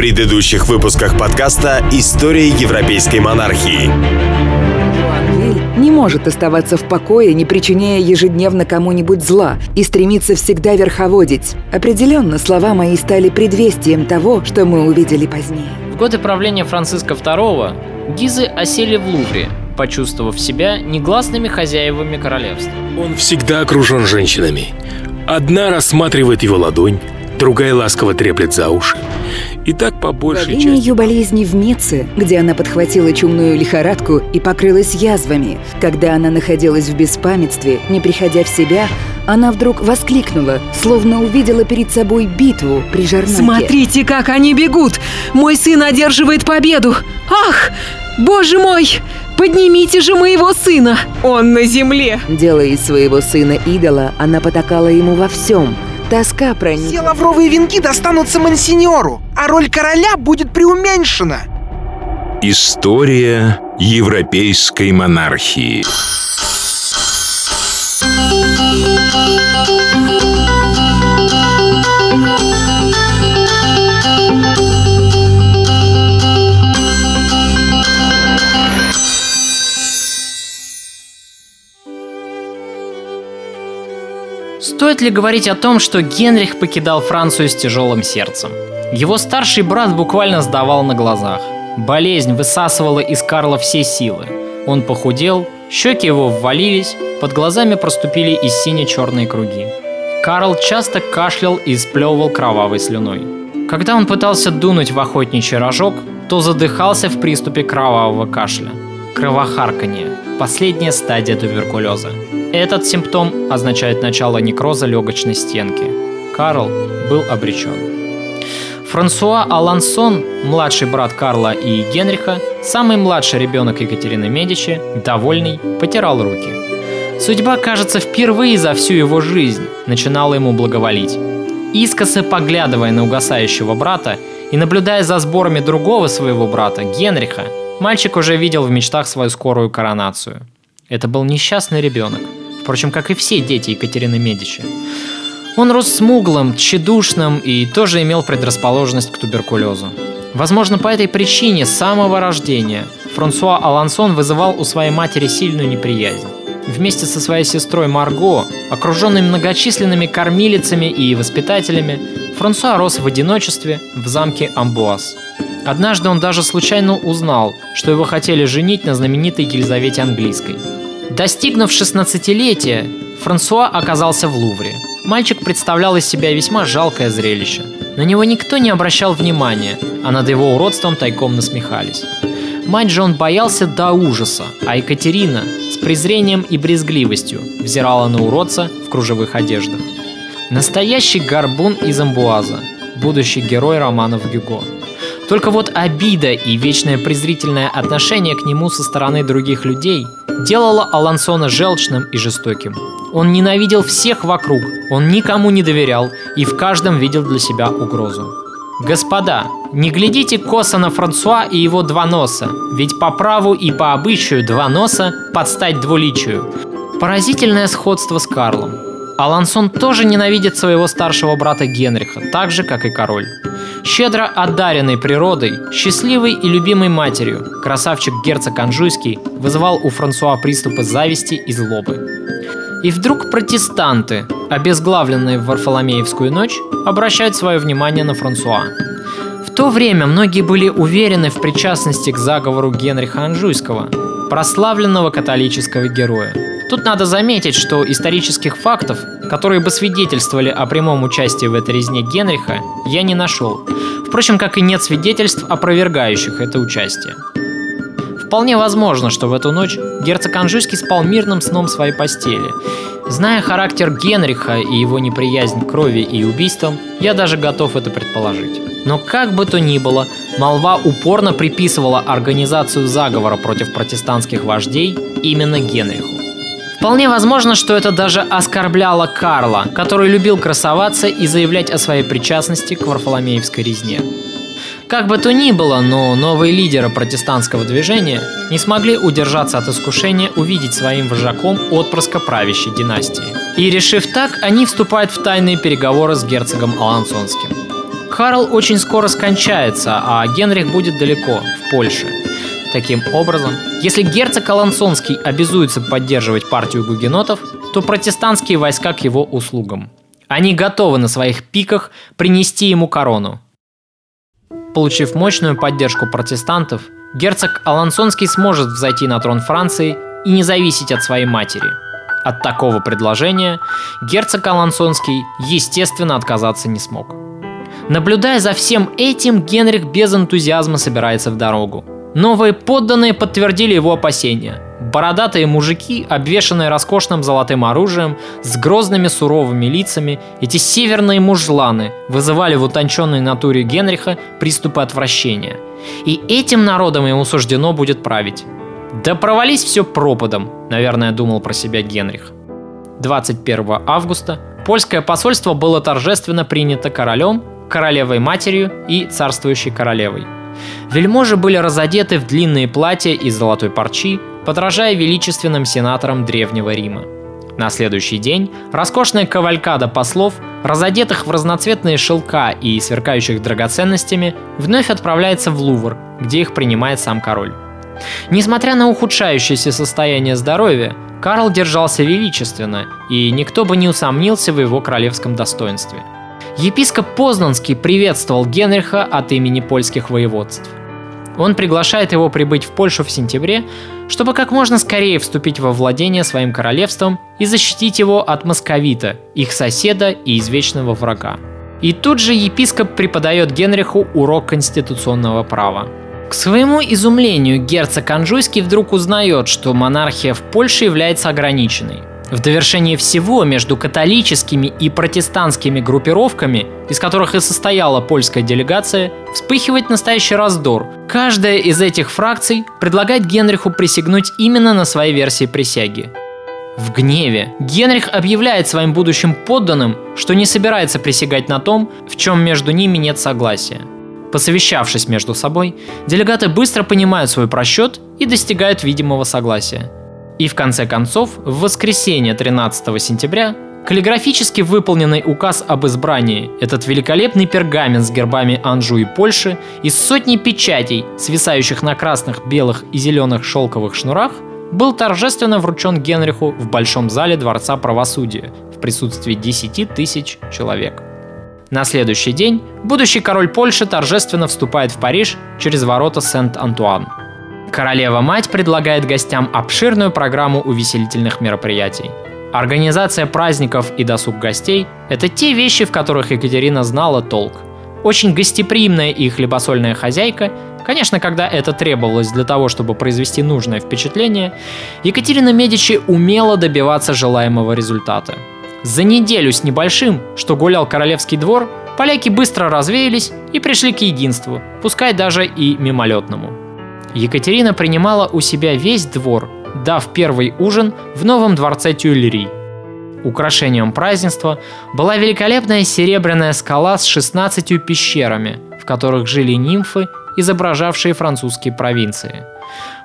предыдущих выпусках подкаста «История европейской монархии». не может оставаться в покое, не причиняя ежедневно кому-нибудь зла, и стремится всегда верховодить. Определенно, слова мои стали предвестием того, что мы увидели позднее. В годы правления Франциска II Гизы осели в Лувре, почувствовав себя негласными хозяевами королевства. Он всегда окружен женщинами. Одна рассматривает его ладонь, другая ласково треплет за уши. И так по большей Во части... ее болезни в Ницце, где она подхватила чумную лихорадку и покрылась язвами, когда она находилась в беспамятстве, не приходя в себя, она вдруг воскликнула, словно увидела перед собой битву при Жарнаке. Смотрите, как они бегут! Мой сын одерживает победу! Ах! Боже мой! Поднимите же моего сына! Он на земле! Делая из своего сына идола, она потакала ему во всем. Тоска проникла. Все лавровые венки достанутся мансиньору, а роль короля будет преуменьшена. История европейской монархии. Стоит ли говорить о том, что Генрих покидал Францию с тяжелым сердцем? Его старший брат буквально сдавал на глазах. Болезнь высасывала из Карла все силы. Он похудел, щеки его ввалились, под глазами проступили и сине-черные круги. Карл часто кашлял и сплевывал кровавой слюной. Когда он пытался дунуть в охотничий рожок, то задыхался в приступе кровавого кашля. Кровохарканье – последняя стадия туберкулеза. Этот симптом означает начало некроза легочной стенки. Карл был обречен. Франсуа Алансон, младший брат Карла и Генриха, самый младший ребенок Екатерины Медичи, довольный, потирал руки. Судьба, кажется, впервые за всю его жизнь начинала ему благоволить. Искоса поглядывая на угасающего брата и наблюдая за сборами другого своего брата, Генриха, мальчик уже видел в мечтах свою скорую коронацию. Это был несчастный ребенок, впрочем, как и все дети Екатерины Медичи. Он рос смуглым, тщедушным и тоже имел предрасположенность к туберкулезу. Возможно, по этой причине с самого рождения Франсуа Алансон вызывал у своей матери сильную неприязнь. Вместе со своей сестрой Марго, окруженной многочисленными кормилицами и воспитателями, Франсуа рос в одиночестве в замке Амбуаз. Однажды он даже случайно узнал, что его хотели женить на знаменитой Елизавете Английской. Достигнув 16-летия, Франсуа оказался в Лувре. Мальчик представлял из себя весьма жалкое зрелище. На него никто не обращал внимания, а над его уродством тайком насмехались. Мать же он боялся до ужаса, а Екатерина с презрением и брезгливостью взирала на уродца в кружевых одеждах. Настоящий горбун из Амбуаза, будущий герой романов Гюго. Только вот обида и вечное презрительное отношение к нему со стороны других людей делало Алансона желчным и жестоким. Он ненавидел всех вокруг, он никому не доверял и в каждом видел для себя угрозу. Господа, не глядите косо на Франсуа и его два носа, ведь по праву и по обычаю два носа подстать двуличию. Поразительное сходство с Карлом. Алансон тоже ненавидит своего старшего брата Генриха, так же, как и король. Щедро одаренный природой, счастливой и любимой матерью, красавчик герцог Анжуйский вызывал у Франсуа приступы зависти и злобы. И вдруг протестанты, обезглавленные в Варфоломеевскую ночь, обращают свое внимание на Франсуа. В то время многие были уверены в причастности к заговору Генриха Анжуйского, прославленного католического героя. Тут надо заметить, что исторических фактов, которые бы свидетельствовали о прямом участии в этой резне Генриха, я не нашел. Впрочем, как и нет свидетельств, опровергающих это участие. Вполне возможно, что в эту ночь герцог Анжуйский спал мирным сном в своей постели. Зная характер Генриха и его неприязнь к крови и убийствам, я даже готов это предположить. Но как бы то ни было, молва упорно приписывала организацию заговора против протестантских вождей именно Генриху. Вполне возможно, что это даже оскорбляло Карла, который любил красоваться и заявлять о своей причастности к Варфоломеевской резне. Как бы то ни было, но новые лидеры протестантского движения не смогли удержаться от искушения увидеть своим вожаком отпрыска правящей династии. И решив так, они вступают в тайные переговоры с герцогом Алансонским. Карл очень скоро скончается, а Генрих будет далеко, в Польше. Таким образом, если герцог Алансонский обязуется поддерживать партию гугенотов, то протестантские войска к его услугам. Они готовы на своих пиках принести ему корону. Получив мощную поддержку протестантов, герцог Алансонский сможет взойти на трон Франции и не зависеть от своей матери. От такого предложения герцог Алансонский, естественно, отказаться не смог. Наблюдая за всем этим, Генрих без энтузиазма собирается в дорогу. Новые подданные подтвердили его опасения. Бородатые мужики, обвешанные роскошным золотым оружием, с грозными суровыми лицами, эти северные мужланы вызывали в утонченной натуре Генриха приступы отвращения. И этим народом ему суждено будет править. Да провались все пропадом, наверное, думал про себя Генрих. 21 августа польское посольство было торжественно принято королем, королевой матерью и царствующей королевой – Вельможи были разодеты в длинные платья из золотой парчи, подражая величественным сенаторам Древнего Рима. На следующий день роскошная кавалькада послов, разодетых в разноцветные шелка и сверкающих драгоценностями, вновь отправляется в Лувр, где их принимает сам король. Несмотря на ухудшающееся состояние здоровья, Карл держался величественно, и никто бы не усомнился в его королевском достоинстве – Епископ Познанский приветствовал Генриха от имени польских воеводств. Он приглашает его прибыть в Польшу в сентябре, чтобы как можно скорее вступить во владение своим королевством и защитить его от московита, их соседа и извечного врага. И тут же епископ преподает Генриху урок конституционного права. К своему изумлению герцог Анжуйский вдруг узнает, что монархия в Польше является ограниченной. В довершение всего между католическими и протестантскими группировками, из которых и состояла польская делегация, вспыхивает настоящий раздор. Каждая из этих фракций предлагает Генриху присягнуть именно на своей версии присяги. В гневе Генрих объявляет своим будущим подданным, что не собирается присягать на том, в чем между ними нет согласия. Посовещавшись между собой, делегаты быстро понимают свой просчет и достигают видимого согласия – и в конце концов, в воскресенье 13 сентября Каллиграфически выполненный указ об избрании, этот великолепный пергамент с гербами Анжу и Польши из сотни печатей, свисающих на красных, белых и зеленых шелковых шнурах, был торжественно вручен Генриху в Большом зале Дворца правосудия в присутствии 10 тысяч человек. На следующий день будущий король Польши торжественно вступает в Париж через ворота Сент-Антуан – Королева-мать предлагает гостям обширную программу увеселительных мероприятий. Организация праздников и досуг гостей – это те вещи, в которых Екатерина знала толк. Очень гостеприимная и хлебосольная хозяйка, конечно, когда это требовалось для того, чтобы произвести нужное впечатление, Екатерина Медичи умела добиваться желаемого результата. За неделю с небольшим, что гулял королевский двор, поляки быстро развеялись и пришли к единству, пускай даже и мимолетному. Екатерина принимала у себя весь двор, дав первый ужин в новом дворце Тюильри. Украшением празднества была великолепная серебряная скала с 16 пещерами, в которых жили нимфы, изображавшие французские провинции.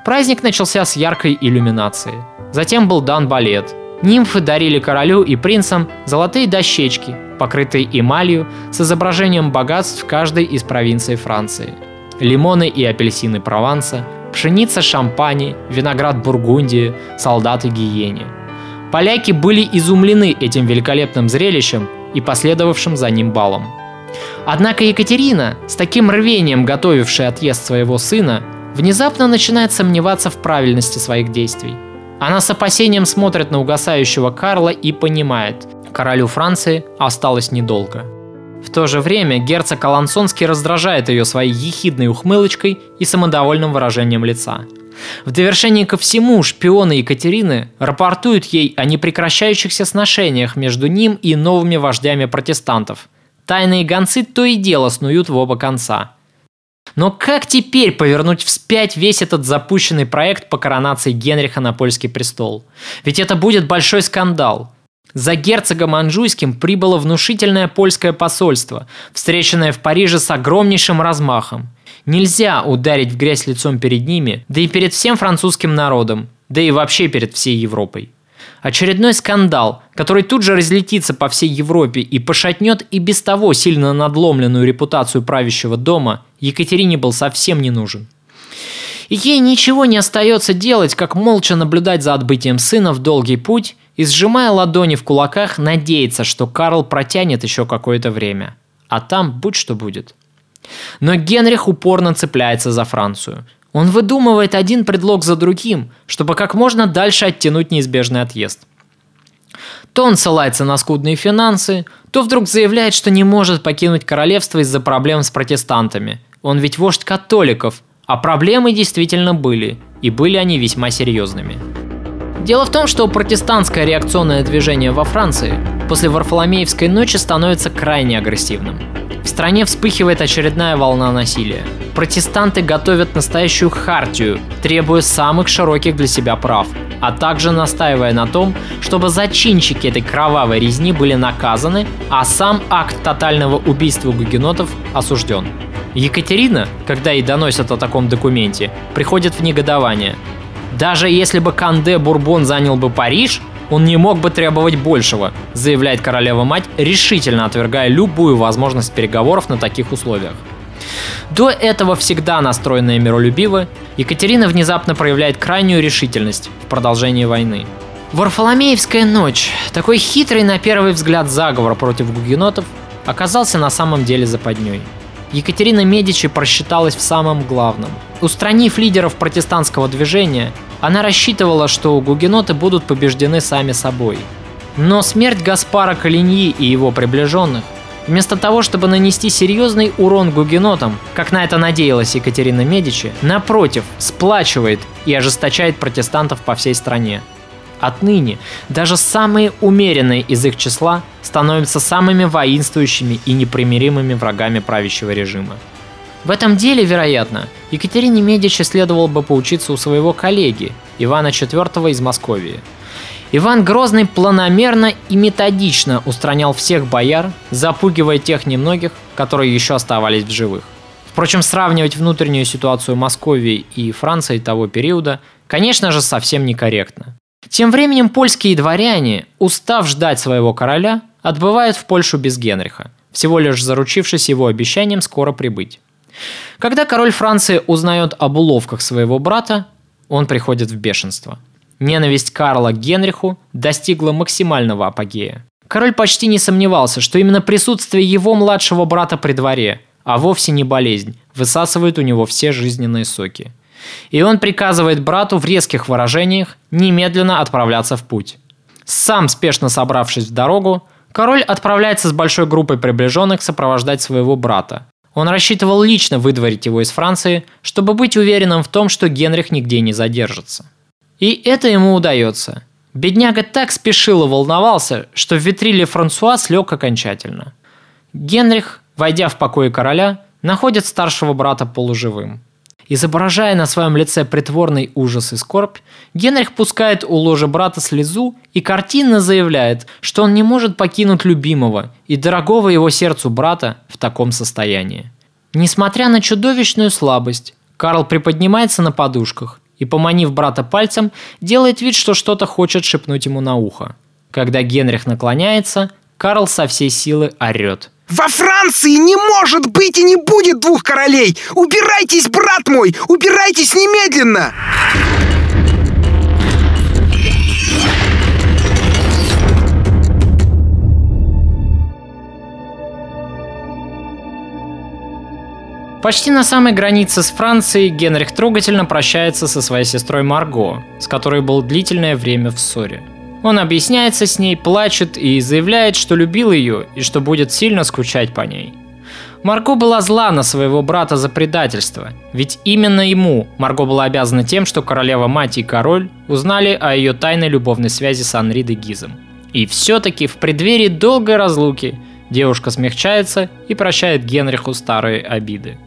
Праздник начался с яркой иллюминации. Затем был дан балет. Нимфы дарили королю и принцам золотые дощечки, покрытые эмалью с изображением богатств каждой из провинций Франции – лимоны и апельсины Прованса, пшеница Шампани, виноград Бургундии, солдаты Гиене. Поляки были изумлены этим великолепным зрелищем и последовавшим за ним балом. Однако Екатерина, с таким рвением готовившая отъезд своего сына, внезапно начинает сомневаться в правильности своих действий. Она с опасением смотрит на угасающего Карла и понимает, королю Франции осталось недолго – в то же время герцог Алансонский раздражает ее своей ехидной ухмылочкой и самодовольным выражением лица. В довершение ко всему, шпионы Екатерины рапортуют ей о непрекращающихся сношениях между ним и новыми вождями протестантов. Тайные гонцы то и дело снуют в оба конца. Но как теперь повернуть вспять весь этот запущенный проект по коронации Генриха на польский престол? Ведь это будет большой скандал – за герцогом Анжуйским прибыло внушительное польское посольство, встреченное в Париже с огромнейшим размахом. Нельзя ударить в грязь лицом перед ними, да и перед всем французским народом, да и вообще перед всей Европой. Очередной скандал, который тут же разлетится по всей Европе и пошатнет и без того сильно надломленную репутацию правящего дома, Екатерине был совсем не нужен. И ей ничего не остается делать, как молча наблюдать за отбытием сына в долгий путь и, сжимая ладони в кулаках, надеяться, что Карл протянет еще какое-то время. А там будь что будет. Но Генрих упорно цепляется за Францию. Он выдумывает один предлог за другим, чтобы как можно дальше оттянуть неизбежный отъезд. То он ссылается на скудные финансы, то вдруг заявляет, что не может покинуть королевство из-за проблем с протестантами. Он ведь вождь католиков, а проблемы действительно были, и были они весьма серьезными. Дело в том, что протестантское реакционное движение во Франции после Варфоломеевской ночи становится крайне агрессивным. В стране вспыхивает очередная волна насилия. Протестанты готовят настоящую хартию, требуя самых широких для себя прав, а также настаивая на том, чтобы зачинщики этой кровавой резни были наказаны, а сам акт тотального убийства гугенотов осужден. Екатерина, когда ей доносят о таком документе, приходит в негодование. Даже если бы Канде Бурбон занял бы Париж, он не мог бы требовать большего, заявляет королева-мать, решительно отвергая любую возможность переговоров на таких условиях. До этого всегда настроенная миролюбиво, Екатерина внезапно проявляет крайнюю решительность в продолжении войны. Варфоломеевская ночь, такой хитрый на первый взгляд заговор против гугенотов, оказался на самом деле западней – Екатерина Медичи просчиталась в самом главном. Устранив лидеров протестантского движения, она рассчитывала, что гугеноты будут побеждены сами собой. Но смерть Гаспара Калиньи и его приближенных, вместо того, чтобы нанести серьезный урон гугенотам, как на это надеялась Екатерина Медичи, напротив, сплачивает и ожесточает протестантов по всей стране. Отныне даже самые умеренные из их числа становятся самыми воинствующими и непримиримыми врагами правящего режима. В этом деле, вероятно, Екатерине Медичи следовало бы поучиться у своего коллеги, Ивана IV из Московии. Иван Грозный планомерно и методично устранял всех бояр, запугивая тех немногих, которые еще оставались в живых. Впрочем, сравнивать внутреннюю ситуацию Московии и Франции того периода, конечно же, совсем некорректно. Тем временем польские дворяне, устав ждать своего короля, отбывают в Польшу без Генриха, всего лишь заручившись его обещанием скоро прибыть. Когда король Франции узнает об уловках своего брата, он приходит в бешенство. Ненависть Карла к Генриху достигла максимального апогея. Король почти не сомневался, что именно присутствие его младшего брата при дворе, а вовсе не болезнь, высасывает у него все жизненные соки – и он приказывает брату в резких выражениях немедленно отправляться в путь. Сам спешно собравшись в дорогу, король отправляется с большой группой приближенных сопровождать своего брата. Он рассчитывал лично выдворить его из Франции, чтобы быть уверенным в том, что Генрих нигде не задержится. И это ему удается. Бедняга так спешил и волновался, что в витриле Франсуа слег окончательно. Генрих, войдя в покои короля, находит старшего брата полуживым. Изображая на своем лице притворный ужас и скорбь, Генрих пускает у ложа брата слезу и картинно заявляет, что он не может покинуть любимого и дорогого его сердцу брата в таком состоянии. Несмотря на чудовищную слабость, Карл приподнимается на подушках и, поманив брата пальцем, делает вид, что что-то хочет шепнуть ему на ухо. Когда Генрих наклоняется, Карл со всей силы орет – во Франции не может быть и не будет двух королей! Убирайтесь, брат мой! Убирайтесь немедленно! Почти на самой границе с Францией Генрих трогательно прощается со своей сестрой Марго, с которой был длительное время в ссоре – он объясняется с ней, плачет и заявляет, что любил ее и что будет сильно скучать по ней. Марго была зла на своего брата за предательство, ведь именно ему Марго была обязана тем, что королева-мать и король узнали о ее тайной любовной связи с Анри де Гизом. И все-таки в преддверии долгой разлуки девушка смягчается и прощает Генриху старые обиды.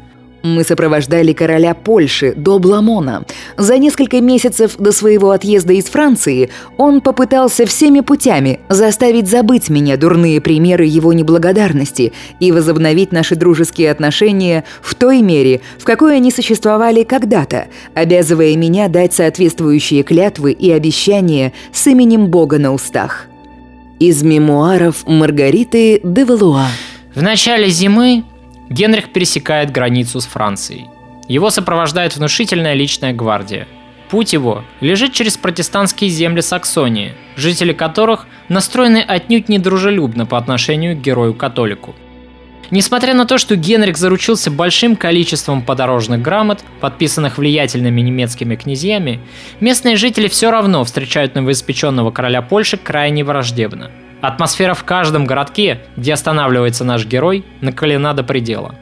Мы сопровождали короля Польши до Бламона. За несколько месяцев до своего отъезда из Франции он попытался всеми путями заставить забыть меня дурные примеры его неблагодарности и возобновить наши дружеские отношения в той мере, в какой они существовали когда-то, обязывая меня дать соответствующие клятвы и обещания с именем Бога на устах. Из мемуаров Маргариты де Валуа. В начале зимы Генрих пересекает границу с Францией. Его сопровождает внушительная личная гвардия. Путь его лежит через протестантские земли Саксонии, жители которых настроены отнюдь недружелюбно по отношению к герою-католику. Несмотря на то, что Генрих заручился большим количеством подорожных грамот, подписанных влиятельными немецкими князьями, местные жители все равно встречают новоиспеченного короля Польши крайне враждебно – Атмосфера в каждом городке, где останавливается наш герой, накалена до предела.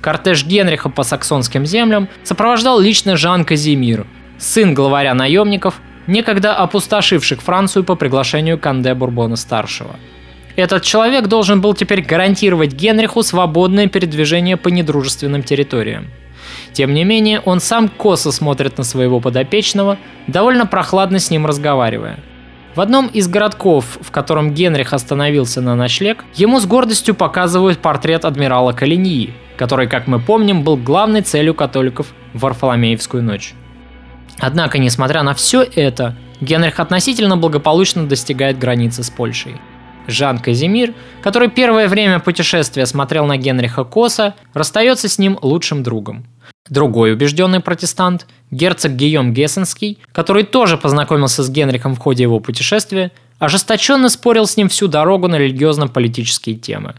Кортеж Генриха по саксонским землям сопровождал лично Жан Казимир, сын главаря наемников, некогда опустошивших Францию по приглашению Канде Бурбона-старшего. Этот человек должен был теперь гарантировать Генриху свободное передвижение по недружественным территориям. Тем не менее, он сам косо смотрит на своего подопечного, довольно прохладно с ним разговаривая – в одном из городков, в котором Генрих остановился на ночлег, ему с гордостью показывают портрет адмирала Калиньи, который, как мы помним, был главной целью католиков в Варфоломеевскую ночь. Однако, несмотря на все это, Генрих относительно благополучно достигает границы с Польшей. Жан Казимир, который первое время путешествия смотрел на Генриха Коса, расстается с ним лучшим другом – Другой убежденный протестант, герцог Гийом Гессенский, который тоже познакомился с Генрихом в ходе его путешествия, ожесточенно спорил с ним всю дорогу на религиозно-политические темы.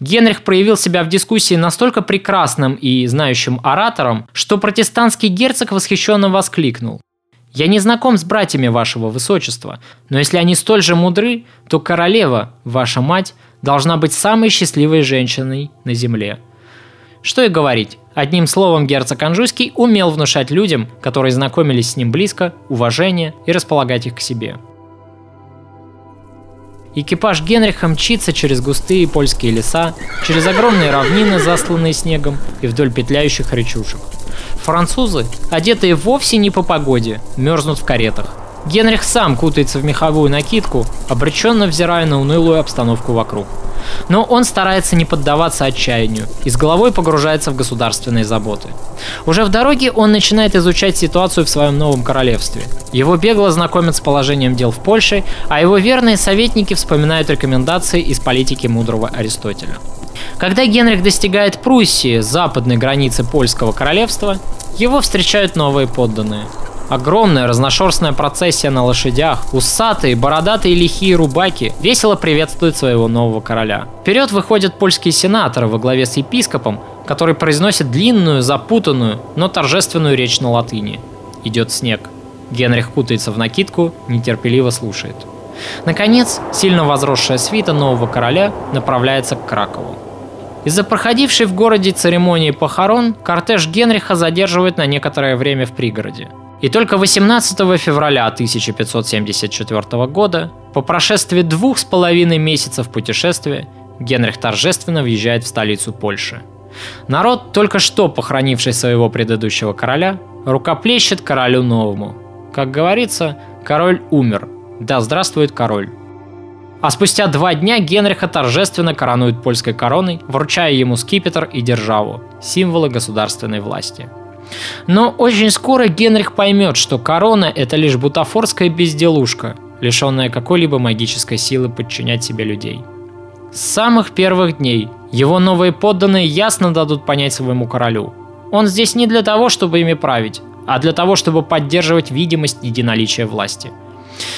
Генрих проявил себя в дискуссии настолько прекрасным и знающим оратором, что протестантский герцог восхищенно воскликнул. «Я не знаком с братьями вашего высочества, но если они столь же мудры, то королева, ваша мать, должна быть самой счастливой женщиной на земле». Что и говорить, Одним словом, герцог Анжуйский умел внушать людям, которые знакомились с ним близко, уважение и располагать их к себе. Экипаж Генриха мчится через густые польские леса, через огромные равнины, засланные снегом, и вдоль петляющих речушек. Французы, одетые вовсе не по погоде, мерзнут в каретах. Генрих сам кутается в меховую накидку, обреченно взирая на унылую обстановку вокруг – но он старается не поддаваться отчаянию и с головой погружается в государственные заботы. Уже в дороге он начинает изучать ситуацию в своем новом королевстве. Его бегло знакомят с положением дел в Польше, а его верные советники вспоминают рекомендации из политики мудрого Аристотеля. Когда Генрих достигает Пруссии, западной границы польского королевства, его встречают новые подданные – Огромная разношерстная процессия на лошадях, усатые, бородатые лихие рубаки весело приветствуют своего нового короля. Вперед выходят польские сенаторы во главе с епископом, который произносит длинную, запутанную, но торжественную речь на латыни. Идет снег. Генрих кутается в накидку, нетерпеливо слушает. Наконец, сильно возросшая свита нового короля направляется к Кракову. Из-за проходившей в городе церемонии похорон, кортеж Генриха задерживают на некоторое время в пригороде – и только 18 февраля 1574 года, по прошествии двух с половиной месяцев путешествия, Генрих торжественно въезжает в столицу Польши. Народ, только что похоронивший своего предыдущего короля, рукоплещет королю новому. Как говорится, король умер. Да здравствует король. А спустя два дня Генриха торжественно коронуют польской короной, вручая ему скипетр и державу, символы государственной власти – но очень скоро Генрих поймет, что корона – это лишь бутафорская безделушка, лишенная какой-либо магической силы подчинять себе людей. С самых первых дней его новые подданные ясно дадут понять своему королю. Он здесь не для того, чтобы ими править, а для того, чтобы поддерживать видимость единоличия власти.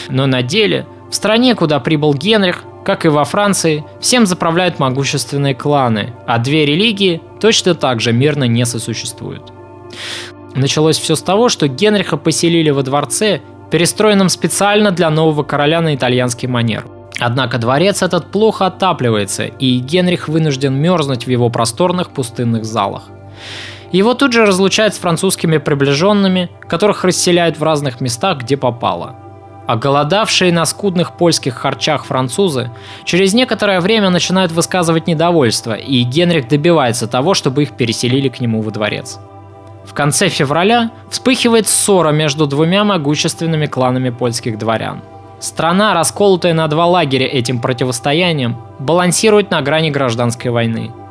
Но на деле, в стране, куда прибыл Генрих, как и во Франции, всем заправляют могущественные кланы, а две религии точно так же мирно не сосуществуют. Началось все с того, что Генриха поселили во дворце, перестроенном специально для нового короля на итальянский манер. Однако дворец этот плохо отапливается, и Генрих вынужден мерзнуть в его просторных пустынных залах. Его тут же разлучают с французскими приближенными, которых расселяют в разных местах, где попало. Оголодавшие на скудных польских харчах французы через некоторое время начинают высказывать недовольство, и Генрих добивается того, чтобы их переселили к нему во дворец. В конце февраля вспыхивает ссора между двумя могущественными кланами польских дворян. Страна, расколотая на два лагеря этим противостоянием, балансирует на грани гражданской войны –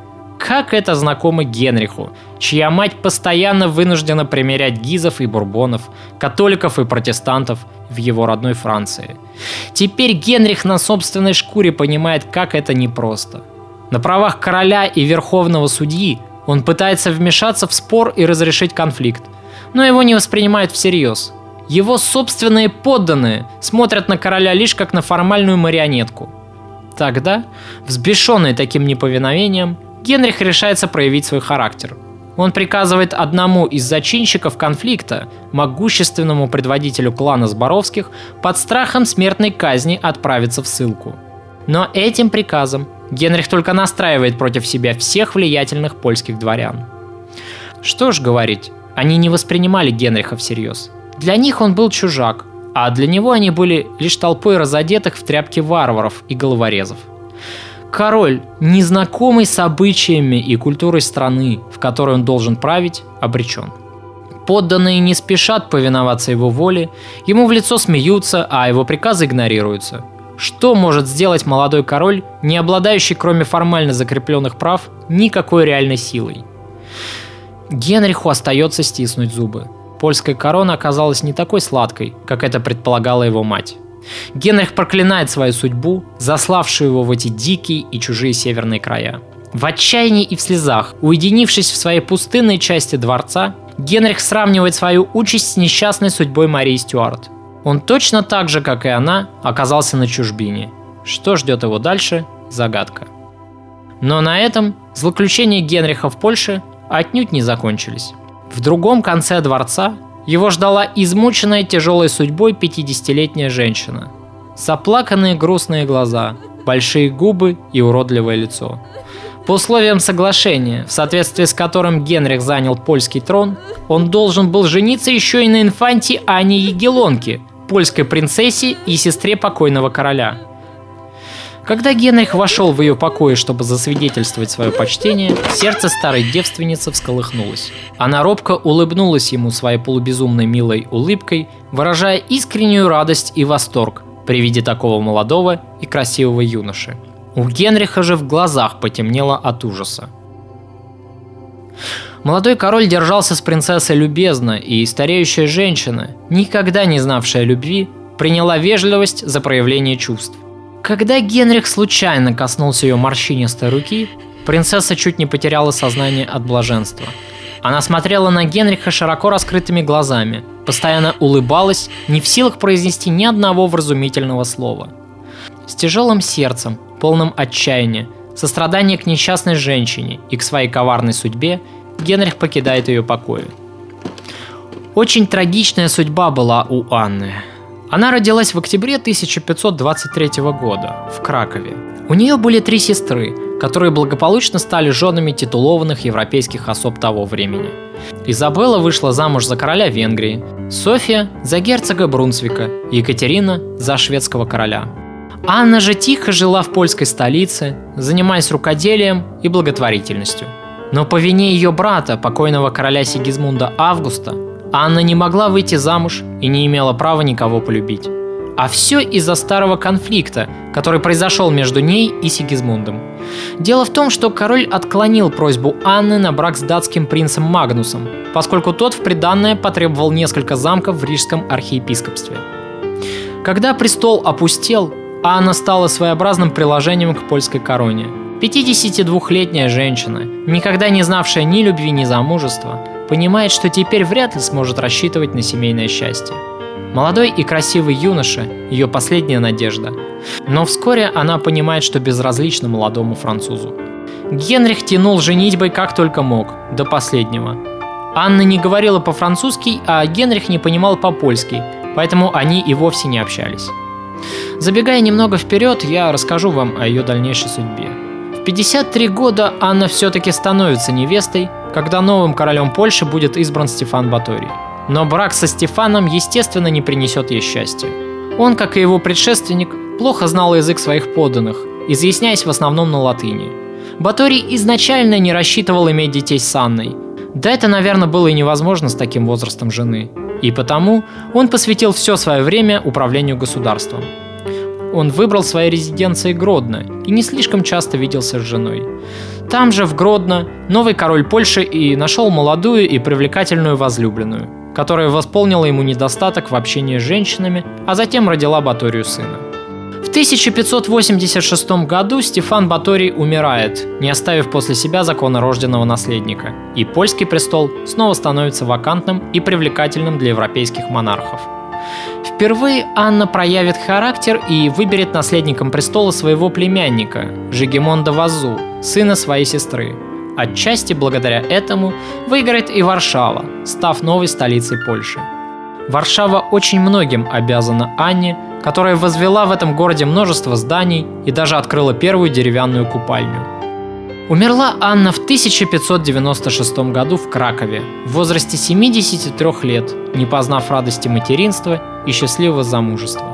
как это знакомо Генриху, чья мать постоянно вынуждена примерять гизов и бурбонов, католиков и протестантов в его родной Франции. Теперь Генрих на собственной шкуре понимает, как это непросто. На правах короля и верховного судьи он пытается вмешаться в спор и разрешить конфликт, но его не воспринимают всерьез. Его собственные подданные смотрят на короля лишь как на формальную марионетку. Тогда, взбешенный таким неповиновением, Генрих решается проявить свой характер. Он приказывает одному из зачинщиков конфликта, могущественному предводителю клана Зборовских, под страхом смертной казни отправиться в ссылку. Но этим приказом Генрих только настраивает против себя всех влиятельных польских дворян. Что ж говорить, они не воспринимали Генриха всерьез. Для них он был чужак, а для него они были лишь толпой разодетых в тряпки варваров и головорезов – Король, незнакомый с обычаями и культурой страны, в которой он должен править, обречен. Подданные не спешат повиноваться его воле, ему в лицо смеются, а его приказы игнорируются. Что может сделать молодой король, не обладающий кроме формально закрепленных прав никакой реальной силой? Генриху остается стиснуть зубы. Польская корона оказалась не такой сладкой, как это предполагала его мать. Генрих проклинает свою судьбу, заславшую его в эти дикие и чужие северные края. В отчаянии и в слезах, уединившись в своей пустынной части дворца, Генрих сравнивает свою участь с несчастной судьбой Марии Стюарт. Он точно так же, как и она, оказался на чужбине. Что ждет его дальше – загадка. Но на этом злоключения Генриха в Польше отнюдь не закончились. В другом конце дворца его ждала измученная тяжелой судьбой 50-летняя женщина. Соплаканные грустные глаза, большие губы и уродливое лицо. По условиям соглашения, в соответствии с которым Генрих занял польский трон, он должен был жениться еще и на инфанте Ане Егелонке, польской принцессе и сестре покойного короля – когда Генрих вошел в ее покои, чтобы засвидетельствовать свое почтение, сердце старой девственницы всколыхнулось. Она робко улыбнулась ему своей полубезумной милой улыбкой, выражая искреннюю радость и восторг при виде такого молодого и красивого юноши. У Генриха же в глазах потемнело от ужаса. Молодой король держался с принцессой любезно, и стареющая женщина, никогда не знавшая любви, приняла вежливость за проявление чувств. Когда Генрих случайно коснулся ее морщинистой руки, принцесса чуть не потеряла сознание от блаженства. Она смотрела на Генриха широко раскрытыми глазами, постоянно улыбалась, не в силах произнести ни одного вразумительного слова. С тяжелым сердцем, полным отчаяния, сострадания к несчастной женщине и к своей коварной судьбе, Генрих покидает ее покои. Очень трагичная судьба была у Анны. Она родилась в октябре 1523 года в Кракове. У нее были три сестры, которые благополучно стали женами титулованных европейских особ того времени. Изабелла вышла замуж за короля Венгрии, София – за герцога Брунсвика, Екатерина – за шведского короля. Анна же тихо жила в польской столице, занимаясь рукоделием и благотворительностью. Но по вине ее брата, покойного короля Сигизмунда Августа, Анна не могла выйти замуж и не имела права никого полюбить. А все из-за старого конфликта, который произошел между ней и Сигизмундом. Дело в том, что король отклонил просьбу Анны на брак с датским принцем Магнусом, поскольку тот в приданное потребовал несколько замков в рижском архиепископстве. Когда престол опустел, Анна стала своеобразным приложением к польской короне. 52-летняя женщина, никогда не знавшая ни любви, ни замужества, понимает, что теперь вряд ли сможет рассчитывать на семейное счастье. Молодой и красивый юноша – ее последняя надежда. Но вскоре она понимает, что безразлично молодому французу. Генрих тянул женитьбой как только мог, до последнего. Анна не говорила по-французски, а Генрих не понимал по-польски, поэтому они и вовсе не общались. Забегая немного вперед, я расскажу вам о ее дальнейшей судьбе. В 53 года Анна все-таки становится невестой, когда новым королем Польши будет избран Стефан Баторий. Но брак со Стефаном, естественно, не принесет ей счастья. Он, как и его предшественник, плохо знал язык своих подданных, изъясняясь в основном на латыни. Баторий изначально не рассчитывал иметь детей с Анной. Да это, наверное, было и невозможно с таким возрастом жены. И потому он посвятил все свое время управлению государством. Он выбрал своей резиденцией Гродно и не слишком часто виделся с женой. Там же, в Гродно, новый король Польши и нашел молодую и привлекательную возлюбленную, которая восполнила ему недостаток в общении с женщинами, а затем родила Баторию сына. В 1586 году Стефан Баторий умирает, не оставив после себя законорожденного наследника, и польский престол снова становится вакантным и привлекательным для европейских монархов. Впервые Анна проявит характер и выберет наследником престола своего племянника, Жигемонда Вазу, сына своей сестры. Отчасти благодаря этому выиграет и Варшава, став новой столицей Польши. Варшава очень многим обязана Анне, которая возвела в этом городе множество зданий и даже открыла первую деревянную купальню. Умерла Анна в 1596 году в Кракове в возрасте 73 лет, не познав радости материнства и счастливого замужества.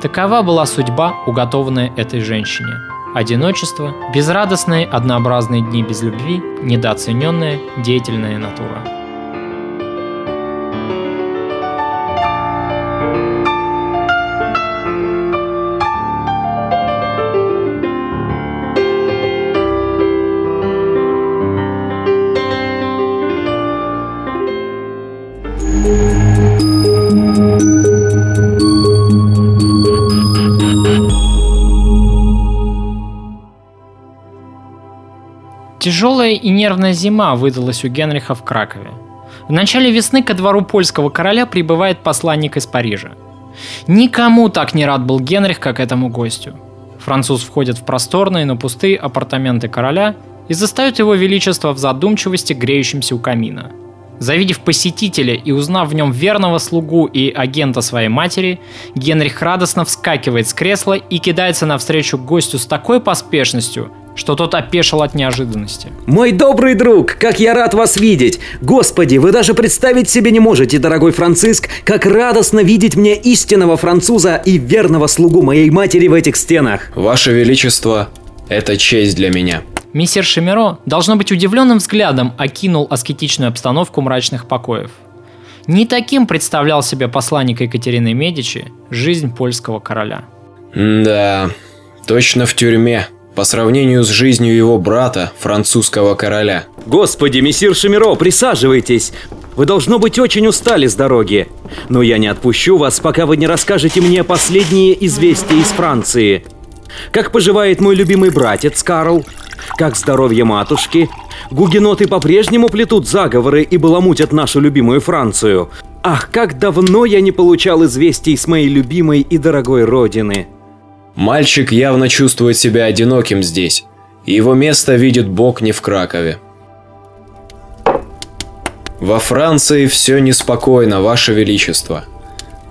Такова была судьба, уготованная этой женщине. Одиночество, безрадостные однообразные дни без любви, недооцененная деятельная натура. Тяжелая и нервная зима выдалась у Генриха в Кракове. В начале весны ко двору польского короля прибывает посланник из Парижа. Никому так не рад был Генрих, как этому гостю. Француз входит в просторные, но пустые апартаменты короля и застает его величество в задумчивости, греющемся у камина. Завидев посетителя и узнав в нем верного слугу и агента своей матери, Генрих радостно вскакивает с кресла и кидается навстречу гостю с такой поспешностью, что тот опешил от неожиданности. Мой добрый друг, как я рад вас видеть! Господи, вы даже представить себе не можете, дорогой Франциск, как радостно видеть мне истинного француза и верного слугу моей матери в этих стенах! Ваше Величество, это честь для меня. Мессер Шемеро, должно быть удивленным взглядом, окинул аскетичную обстановку мрачных покоев. Не таким представлял себе посланник Екатерины Медичи жизнь польского короля. Да, точно в тюрьме по сравнению с жизнью его брата, французского короля. Господи, мессир Шамиро, присаживайтесь. Вы должно быть очень устали с дороги. Но я не отпущу вас, пока вы не расскажете мне последние известия из Франции. Как поживает мой любимый братец Карл? Как здоровье матушки? Гугеноты по-прежнему плетут заговоры и баламутят нашу любимую Францию. Ах, как давно я не получал известий с моей любимой и дорогой родины. Мальчик явно чувствует себя одиноким здесь, и его место видит Бог не в Кракове. Во Франции все неспокойно, Ваше Величество.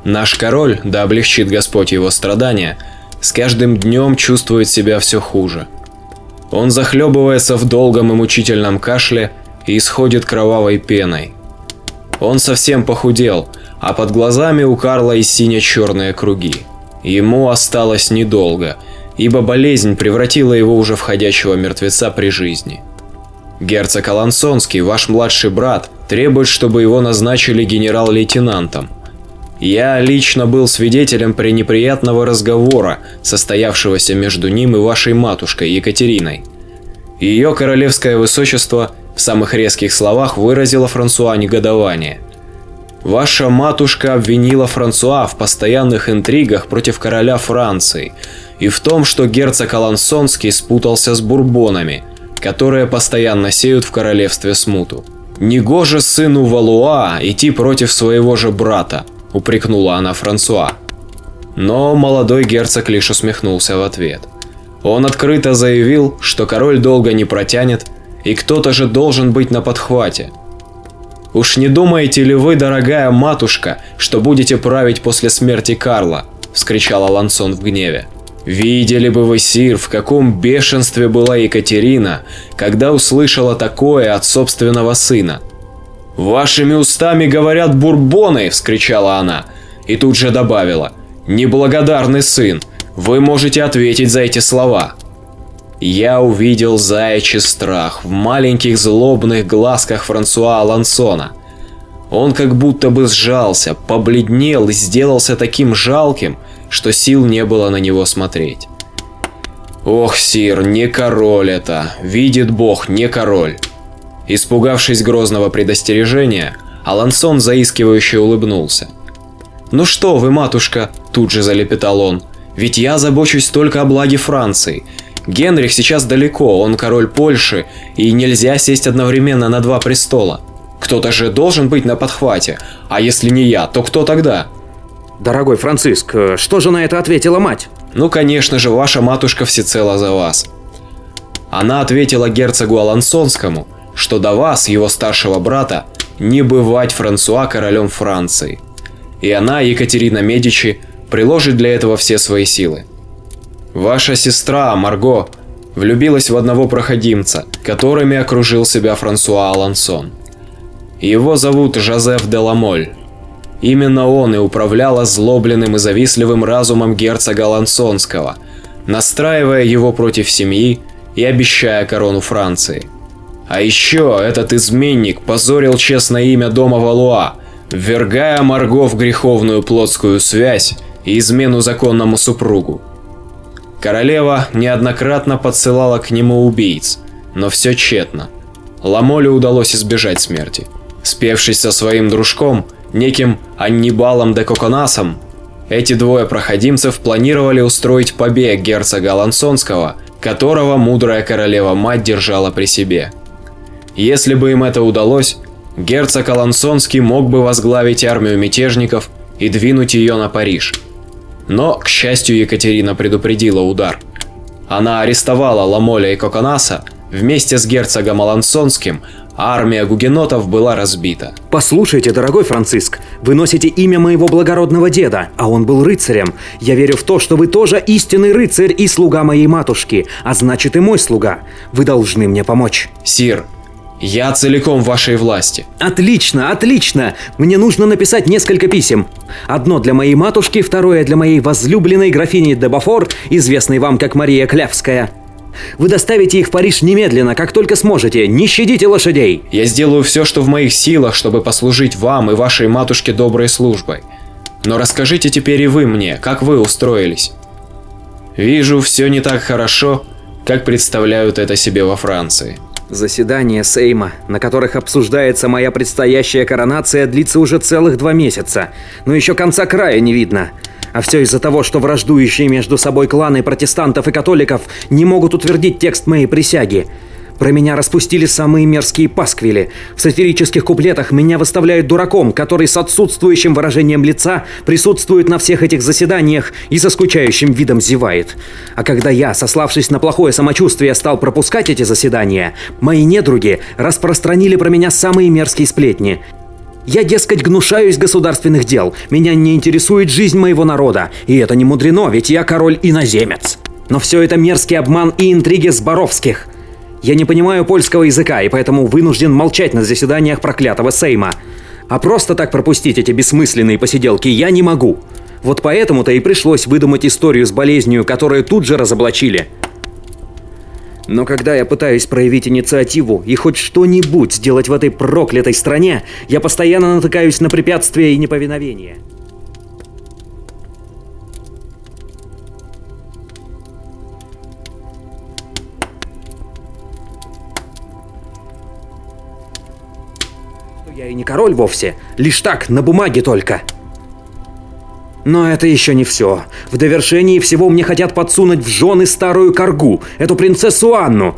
Наш король, да облегчит Господь его страдания, с каждым днем чувствует себя все хуже. Он захлебывается в долгом и мучительном кашле и исходит кровавой пеной. Он совсем похудел, а под глазами у Карла и сине-черные круги. Ему осталось недолго, ибо болезнь превратила его уже в ходячего мертвеца при жизни. Герцог Алансонский, ваш младший брат, требует, чтобы его назначили генерал-лейтенантом. Я лично был свидетелем пренеприятного разговора, состоявшегося между ним и вашей матушкой Екатериной. Ее королевское высочество в самых резких словах выразило Франсуа негодование – Ваша матушка обвинила Франсуа в постоянных интригах против короля Франции и в том, что герцог Алансонский спутался с бурбонами, которые постоянно сеют в королевстве смуту. «Негоже сыну Валуа идти против своего же брата», – упрекнула она Франсуа. Но молодой герцог лишь усмехнулся в ответ. Он открыто заявил, что король долго не протянет, и кто-то же должен быть на подхвате – Уж не думаете ли вы, дорогая матушка, что будете править после смерти Карла? вскричал Лансон в гневе. Видели бы вы, Сир, в каком бешенстве была Екатерина, когда услышала такое от собственного сына. «Вашими устами говорят бурбоны!» – вскричала она. И тут же добавила. Неблагодарный сын, вы можете ответить за эти слова. Я увидел заячий страх в маленьких злобных глазках Франсуа Лансона. Он как будто бы сжался, побледнел и сделался таким жалким, что сил не было на него смотреть. Ох, сир, не король это, видит бог, не король. Испугавшись грозного предостережения, Алансон заискивающе улыбнулся. «Ну что вы, матушка?» – тут же залепетал он. «Ведь я забочусь только о благе Франции. Генрих сейчас далеко, он король Польши, и нельзя сесть одновременно на два престола. Кто-то же должен быть на подхвате, а если не я, то кто тогда?» Дорогой Франциск, что же на это ответила мать? Ну, конечно же, ваша матушка всецело за вас. Она ответила герцогу Алансонскому, что до вас, его старшего брата, не бывать Франсуа королем Франции. И она, Екатерина Медичи, приложит для этого все свои силы. Ваша сестра, Марго, влюбилась в одного проходимца, которыми окружил себя Франсуа Алансон. Его зовут Жозеф де Ламоль. Именно он и управлял озлобленным и завистливым разумом герцога Лансонского, настраивая его против семьи и обещая корону Франции. А еще этот изменник позорил честное имя дома Валуа, ввергая Марго в греховную плотскую связь и измену законному супругу. Королева неоднократно подсылала к нему убийц, но все тщетно. Ламоле удалось избежать смерти. Спевшись со своим дружком, неким Аннибалом де Коконасом, эти двое проходимцев планировали устроить побег герцога Алансонского, которого мудрая королева-мать держала при себе. Если бы им это удалось, герцог Алансонский мог бы возглавить армию мятежников и двинуть ее на Париж. Но, к счастью, Екатерина предупредила удар. Она арестовала Ламоля и Коконаса вместе с герцогом Алансонским, Армия гугенотов была разбита. Послушайте, дорогой Франциск, вы носите имя моего благородного деда, а он был рыцарем. Я верю в то, что вы тоже истинный рыцарь и слуга моей матушки, а значит и мой слуга. Вы должны мне помочь. Сир, я целиком в вашей власти. Отлично, отлично. Мне нужно написать несколько писем. Одно для моей матушки, второе для моей возлюбленной графини де Бафор, известной вам как Мария Клявская. Вы доставите их в Париж немедленно, как только сможете. Не щадите лошадей. Я сделаю все, что в моих силах, чтобы послужить вам и вашей матушке доброй службой. Но расскажите теперь и вы мне, как вы устроились. Вижу, все не так хорошо, как представляют это себе во Франции. Заседания Сейма, на которых обсуждается моя предстоящая коронация, длится уже целых два месяца. Но еще конца края не видно. А все из-за того, что враждующие между собой кланы протестантов и католиков не могут утвердить текст моей присяги. Про меня распустили самые мерзкие пасквили. В сатирических куплетах меня выставляют дураком, который с отсутствующим выражением лица присутствует на всех этих заседаниях и со скучающим видом зевает. А когда я, сославшись на плохое самочувствие, стал пропускать эти заседания, мои недруги распространили про меня самые мерзкие сплетни. Я, дескать, гнушаюсь государственных дел. Меня не интересует жизнь моего народа. И это не мудрено, ведь я король-иноземец. Но все это мерзкий обман и интриги Зборовских. Я не понимаю польского языка, и поэтому вынужден молчать на заседаниях проклятого Сейма. А просто так пропустить эти бессмысленные посиделки я не могу. Вот поэтому-то и пришлось выдумать историю с болезнью, которую тут же разоблачили. Но когда я пытаюсь проявить инициативу и хоть что-нибудь сделать в этой проклятой стране, я постоянно натыкаюсь на препятствия и неповиновение. И не король вовсе, лишь так, на бумаге только. Но это еще не все. В довершении всего мне хотят подсунуть в жены старую коргу, эту принцессу Анну.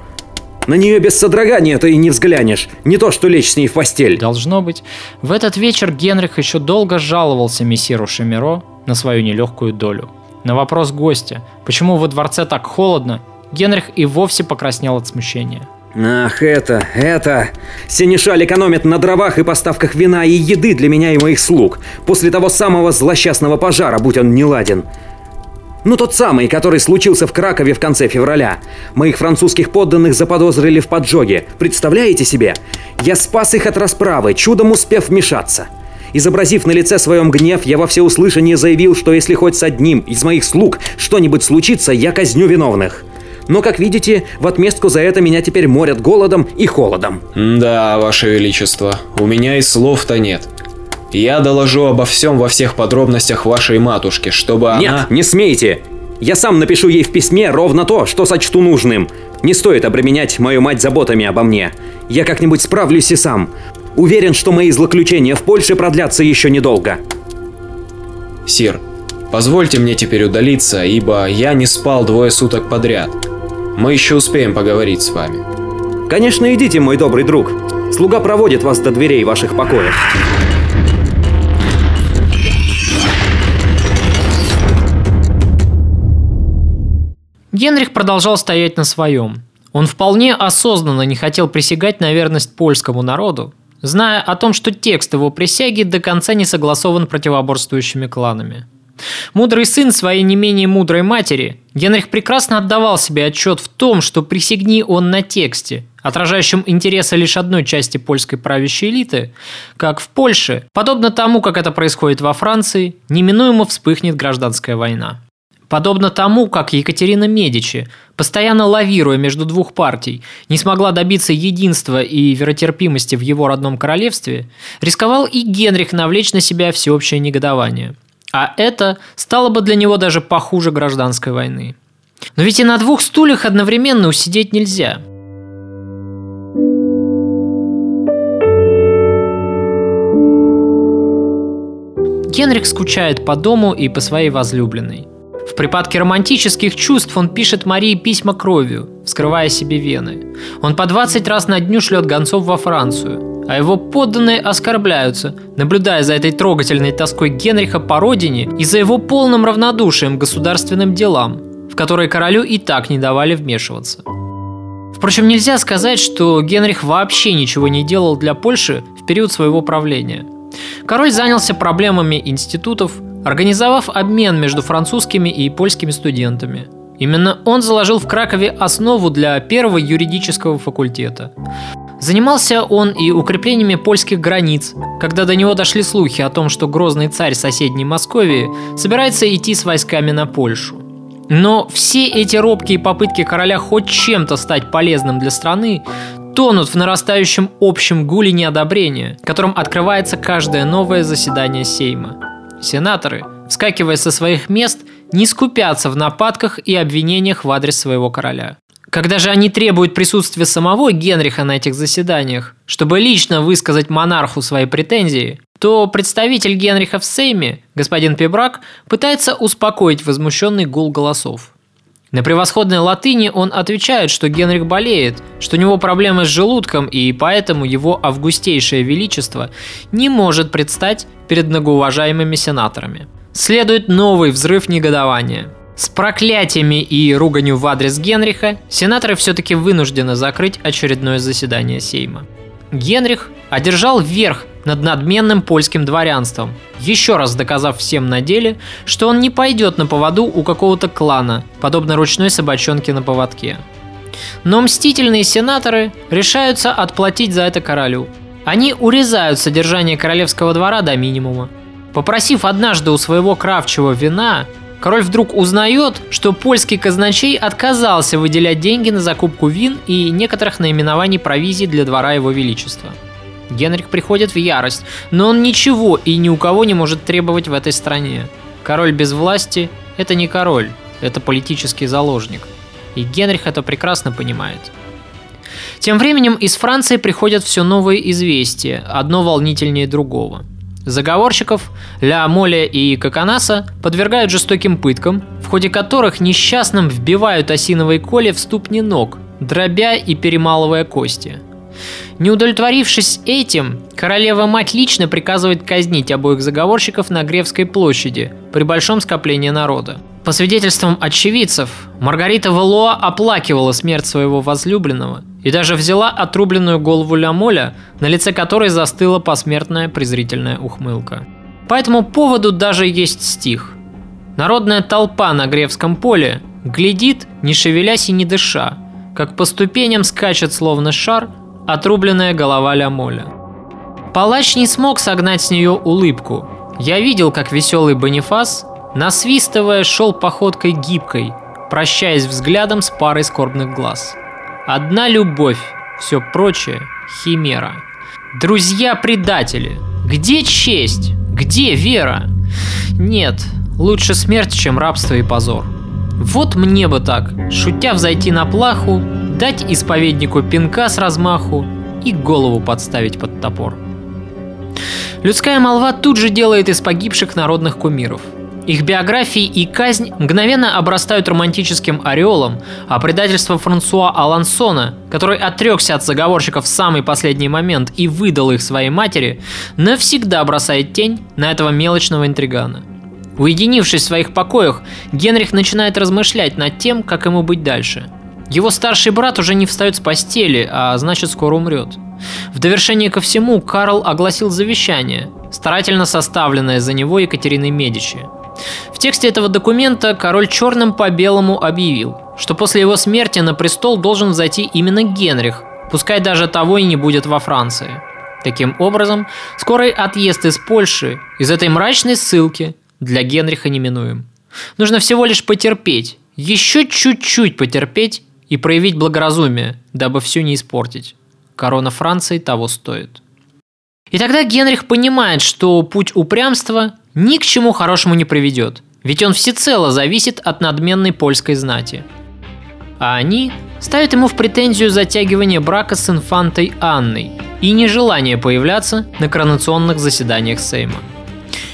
На нее без содрогания ты и не взглянешь. Не то, что лечь с ней в постель. Должно быть. В этот вечер Генрих еще долго жаловался мессиру Шемиро на свою нелегкую долю. На вопрос гостя, почему во дворце так холодно, Генрих и вовсе покраснел от смущения. Ах, это, это... Сенешаль экономит на дровах и поставках вина и еды для меня и моих слуг. После того самого злосчастного пожара, будь он неладен. Ну, тот самый, который случился в Кракове в конце февраля. Моих французских подданных заподозрили в поджоге. Представляете себе? Я спас их от расправы, чудом успев вмешаться. Изобразив на лице своем гнев, я во всеуслышание заявил, что если хоть с одним из моих слуг что-нибудь случится, я казню виновных. Но, как видите, в отместку за это меня теперь морят голодом и холодом. Да, Ваше Величество, у меня и слов-то нет. Я доложу обо всем во всех подробностях вашей матушке, чтобы Нет, она... не смейте! Я сам напишу ей в письме ровно то, что сочту нужным. Не стоит обременять мою мать заботами обо мне. Я как-нибудь справлюсь и сам. Уверен, что мои злоключения в Польше продлятся еще недолго. Сир, позвольте мне теперь удалиться, ибо я не спал двое суток подряд. Мы еще успеем поговорить с вами. Конечно, идите, мой добрый друг. Слуга проводит вас до дверей ваших покоев. Генрих продолжал стоять на своем. Он вполне осознанно не хотел присягать на верность польскому народу, зная о том, что текст его присяги до конца не согласован противоборствующими кланами. Мудрый сын своей не менее мудрой матери, Генрих прекрасно отдавал себе отчет в том, что присягни он на тексте, отражающем интересы лишь одной части польской правящей элиты, как в Польше, подобно тому, как это происходит во Франции, неминуемо вспыхнет гражданская война. Подобно тому, как Екатерина Медичи, постоянно лавируя между двух партий, не смогла добиться единства и веротерпимости в его родном королевстве, рисковал и Генрих навлечь на себя всеобщее негодование. А это стало бы для него даже похуже гражданской войны. Но ведь и на двух стульях одновременно усидеть нельзя. Генрих скучает по дому и по своей возлюбленной – в припадке романтических чувств он пишет Марии письма кровью, вскрывая себе вены. Он по 20 раз на дню шлет гонцов во Францию, а его подданные оскорбляются, наблюдая за этой трогательной тоской Генриха по родине и за его полным равнодушием к государственным делам, в которые королю и так не давали вмешиваться. Впрочем, нельзя сказать, что Генрих вообще ничего не делал для Польши в период своего правления. Король занялся проблемами институтов, организовав обмен между французскими и польскими студентами. Именно он заложил в Кракове основу для первого юридического факультета. Занимался он и укреплениями польских границ, когда до него дошли слухи о том, что грозный царь соседней Московии собирается идти с войсками на Польшу. Но все эти робкие попытки короля хоть чем-то стать полезным для страны тонут в нарастающем общем гуле неодобрения, которым открывается каждое новое заседание Сейма. Сенаторы, вскакивая со своих мест, не скупятся в нападках и обвинениях в адрес своего короля. Когда же они требуют присутствия самого Генриха на этих заседаниях, чтобы лично высказать монарху свои претензии, то представитель Генриха в Сейме, господин Пебрак, пытается успокоить возмущенный гул голосов. На превосходной латыни он отвечает, что Генрих болеет, что у него проблемы с желудком, и поэтому его августейшее величество не может предстать перед многоуважаемыми сенаторами. Следует новый взрыв негодования. С проклятиями и руганью в адрес Генриха сенаторы все-таки вынуждены закрыть очередное заседание Сейма. Генрих одержал верх над надменным польским дворянством, еще раз доказав всем на деле, что он не пойдет на поводу у какого-то клана, подобно ручной собачонке на поводке. Но мстительные сенаторы решаются отплатить за это королю. Они урезают содержание королевского двора до минимума. Попросив однажды у своего кравчего вина, король вдруг узнает, что польский казначей отказался выделять деньги на закупку вин и некоторых наименований провизии для двора его величества. Генрих приходит в ярость, но он ничего и ни у кого не может требовать в этой стране. Король без власти – это не король, это политический заложник. И Генрих это прекрасно понимает. Тем временем из Франции приходят все новые известия, одно волнительнее другого – Заговорщиков Ля Моля и Коконаса подвергают жестоким пыткам, в ходе которых несчастным вбивают осиновые коли в ступни ног, дробя и перемалывая кости. Не удовлетворившись этим, королева-мать лично приказывает казнить обоих заговорщиков на Гревской площади при большом скоплении народа. По свидетельствам очевидцев, Маргарита Валуа оплакивала смерть своего возлюбленного и даже взяла отрубленную голову Лямоля, на лице которой застыла посмертная презрительная ухмылка. По этому поводу даже есть стих. Народная толпа на Гревском поле глядит, не шевелясь и не дыша, как по ступеням скачет словно шар отрубленная голова Лямоля. Палач не смог согнать с нее улыбку. Я видел, как веселый Бонифас, насвистывая, шел походкой гибкой, прощаясь взглядом с парой скорбных глаз. Одна любовь, все прочее — химера. Друзья-предатели, где честь? Где вера? Нет, лучше смерть, чем рабство и позор. Вот мне бы так, шутя взойти на плаху, дать исповеднику пинка с размаху и голову подставить под топор. Людская молва тут же делает из погибших народных кумиров. Их биографии и казнь мгновенно обрастают романтическим ореолом, а предательство Франсуа Алансона, который отрекся от заговорщиков в самый последний момент и выдал их своей матери, навсегда бросает тень на этого мелочного интригана. Уединившись в своих покоях, Генрих начинает размышлять над тем, как ему быть дальше. Его старший брат уже не встает с постели, а значит скоро умрет. В довершение ко всему Карл огласил завещание, старательно составленное за него Екатериной Медичи. В тексте этого документа король черным по белому объявил, что после его смерти на престол должен взойти именно Генрих, пускай даже того и не будет во Франции. Таким образом, скорый отъезд из Польши, из этой мрачной ссылки, для Генриха неминуем. Нужно всего лишь потерпеть, еще чуть-чуть потерпеть и проявить благоразумие, дабы все не испортить. Корона Франции того стоит. И тогда Генрих понимает, что путь упрямства ни к чему хорошему не приведет, ведь он всецело зависит от надменной польской знати. А они ставят ему в претензию затягивание брака с инфантой Анной и нежелание появляться на коронационных заседаниях Сейма.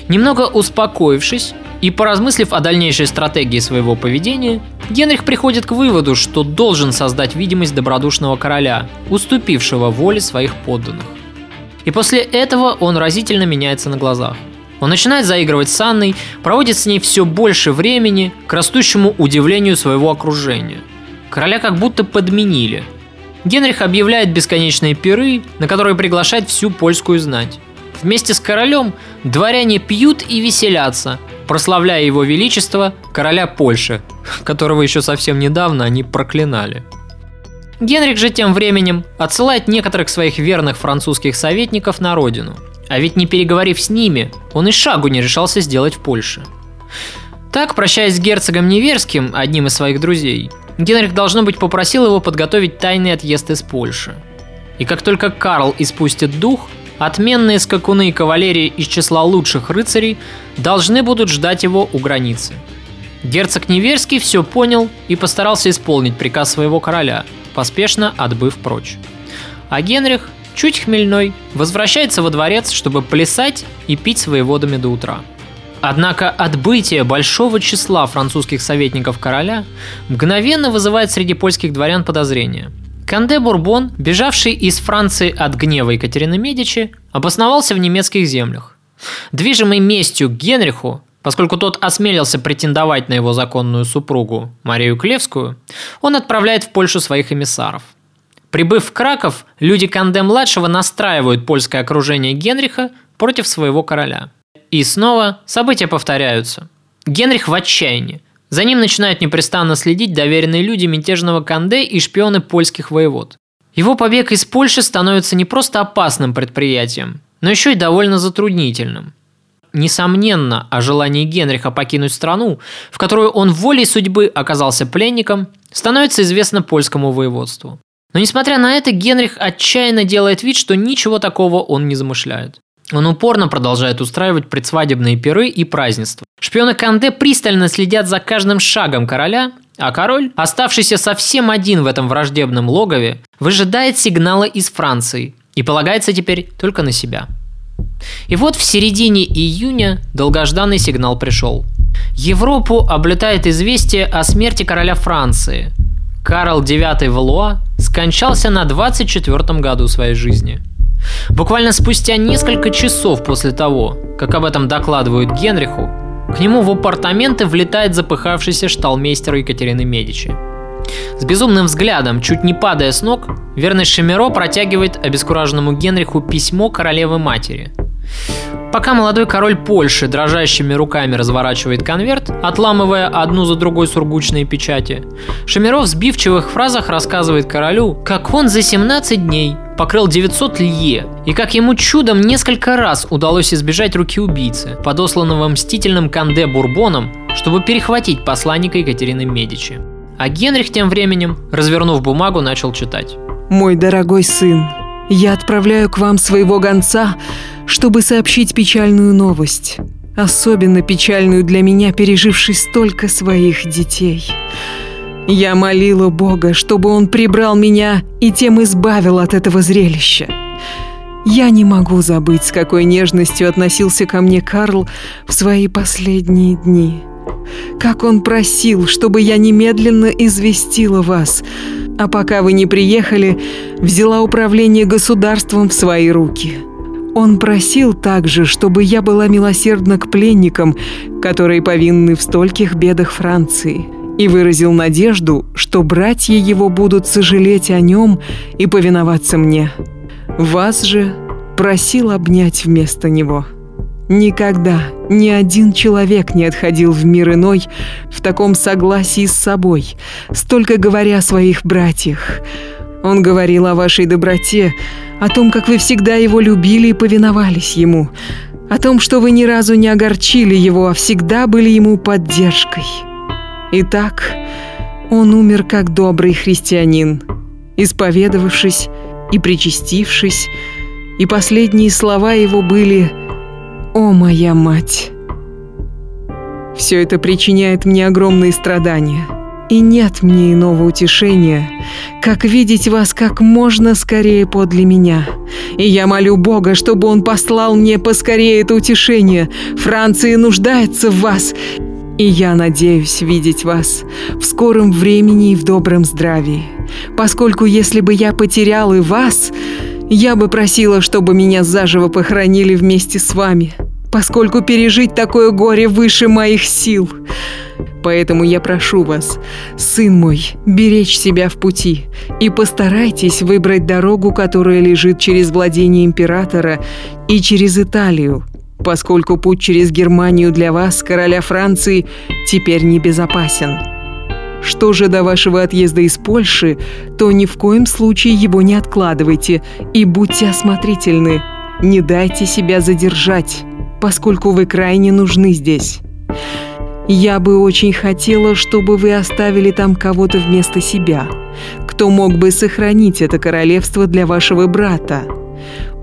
Немного успокоившись и поразмыслив о дальнейшей стратегии своего поведения, Генрих приходит к выводу, что должен создать видимость добродушного короля, уступившего воле своих подданных. И после этого он разительно меняется на глазах. Он начинает заигрывать с Анной, проводит с ней все больше времени к растущему удивлению своего окружения. Короля как будто подменили. Генрих объявляет бесконечные пиры, на которые приглашает всю польскую знать. Вместе с королем дворяне пьют и веселятся, прославляя его величество, короля Польши, которого еще совсем недавно они проклинали. Генрих же тем временем отсылает некоторых своих верных французских советников на родину. А ведь не переговорив с ними, он и шагу не решался сделать в Польше. Так, прощаясь с герцогом Неверским, одним из своих друзей, Генрих, должно быть, попросил его подготовить тайный отъезд из Польши. И как только Карл испустит дух, Отменные скакуны и кавалерии из числа лучших рыцарей должны будут ждать его у границы. Герцог Неверский все понял и постарался исполнить приказ своего короля, поспешно отбыв прочь. А Генрих, чуть хмельной, возвращается во дворец, чтобы плясать и пить свои водами до утра. Однако отбытие большого числа французских советников короля мгновенно вызывает среди польских дворян подозрения – Канде Бурбон, бежавший из Франции от гнева Екатерины Медичи, обосновался в немецких землях. Движимый местью к Генриху, поскольку тот осмелился претендовать на его законную супругу Марию Клевскую, он отправляет в Польшу своих эмиссаров. Прибыв в Краков, люди Канде-младшего настраивают польское окружение Генриха против своего короля. И снова события повторяются. Генрих в отчаянии – за ним начинают непрестанно следить доверенные люди мятежного Канде и шпионы польских воевод. Его побег из Польши становится не просто опасным предприятием, но еще и довольно затруднительным. Несомненно, о желании Генриха покинуть страну, в которую он волей судьбы оказался пленником, становится известно польскому воеводству. Но несмотря на это, Генрих отчаянно делает вид, что ничего такого он не замышляет. Он упорно продолжает устраивать предсвадебные пиры и празднества. Шпионы Канде пристально следят за каждым шагом короля, а король, оставшийся совсем один в этом враждебном логове, выжидает сигнала из Франции и полагается теперь только на себя. И вот в середине июня долгожданный сигнал пришел. Европу облетает известие о смерти короля Франции. Карл IX Валуа скончался на 24 году своей жизни – Буквально спустя несколько часов после того, как об этом докладывают Генриху, к нему в апартаменты влетает запыхавшийся шталмейстер Екатерины Медичи. С безумным взглядом, чуть не падая с ног, верный Шемеро протягивает обескураженному Генриху письмо королевы матери. Пока молодой король Польши дрожащими руками разворачивает конверт, отламывая одну за другой сургучные печати, Шамиров в сбивчивых фразах рассказывает королю, как он за 17 дней покрыл 900 лье, и как ему чудом несколько раз удалось избежать руки убийцы, подосланного мстительным Канде Бурбоном, чтобы перехватить посланника Екатерины Медичи. А Генрих тем временем, развернув бумагу, начал читать. «Мой дорогой сын, я отправляю к вам своего гонца, чтобы сообщить печальную новость. Особенно печальную для меня, пережившей столько своих детей. Я молила Бога, чтобы Он прибрал меня и тем избавил от этого зрелища. Я не могу забыть, с какой нежностью относился ко мне Карл в свои последние дни. Как он просил, чтобы я немедленно известила вас, а пока вы не приехали, взяла управление государством в свои руки. Он просил также, чтобы я была милосердна к пленникам, которые повинны в стольких бедах Франции, и выразил надежду, что братья его будут сожалеть о нем и повиноваться мне. Вас же просил обнять вместо него». Никогда ни один человек не отходил в мир иной в таком согласии с собой, столько говоря о своих братьях. Он говорил о вашей доброте, о том, как вы всегда его любили и повиновались ему, о том, что вы ни разу не огорчили его, а всегда были ему поддержкой. Итак, он умер как добрый христианин, исповедовавшись и причастившись, и последние слова его были – о, моя мать! Все это причиняет мне огромные страдания. И нет мне иного утешения, как видеть вас как можно скорее подле меня. И я молю Бога, чтобы Он послал мне поскорее это утешение. Франция нуждается в вас, и я надеюсь видеть вас в скором времени и в добром здравии. Поскольку если бы я потерял и вас, я бы просила, чтобы меня заживо похоронили вместе с вами, поскольку пережить такое горе выше моих сил. Поэтому я прошу вас, сын мой, беречь себя в пути и постарайтесь выбрать дорогу, которая лежит через владение императора и через Италию, поскольку путь через Германию для вас, короля Франции, теперь небезопасен. Что же до вашего отъезда из Польши, то ни в коем случае его не откладывайте и будьте осмотрительны. Не дайте себя задержать, поскольку вы крайне нужны здесь. Я бы очень хотела, чтобы вы оставили там кого-то вместо себя, кто мог бы сохранить это королевство для вашего брата.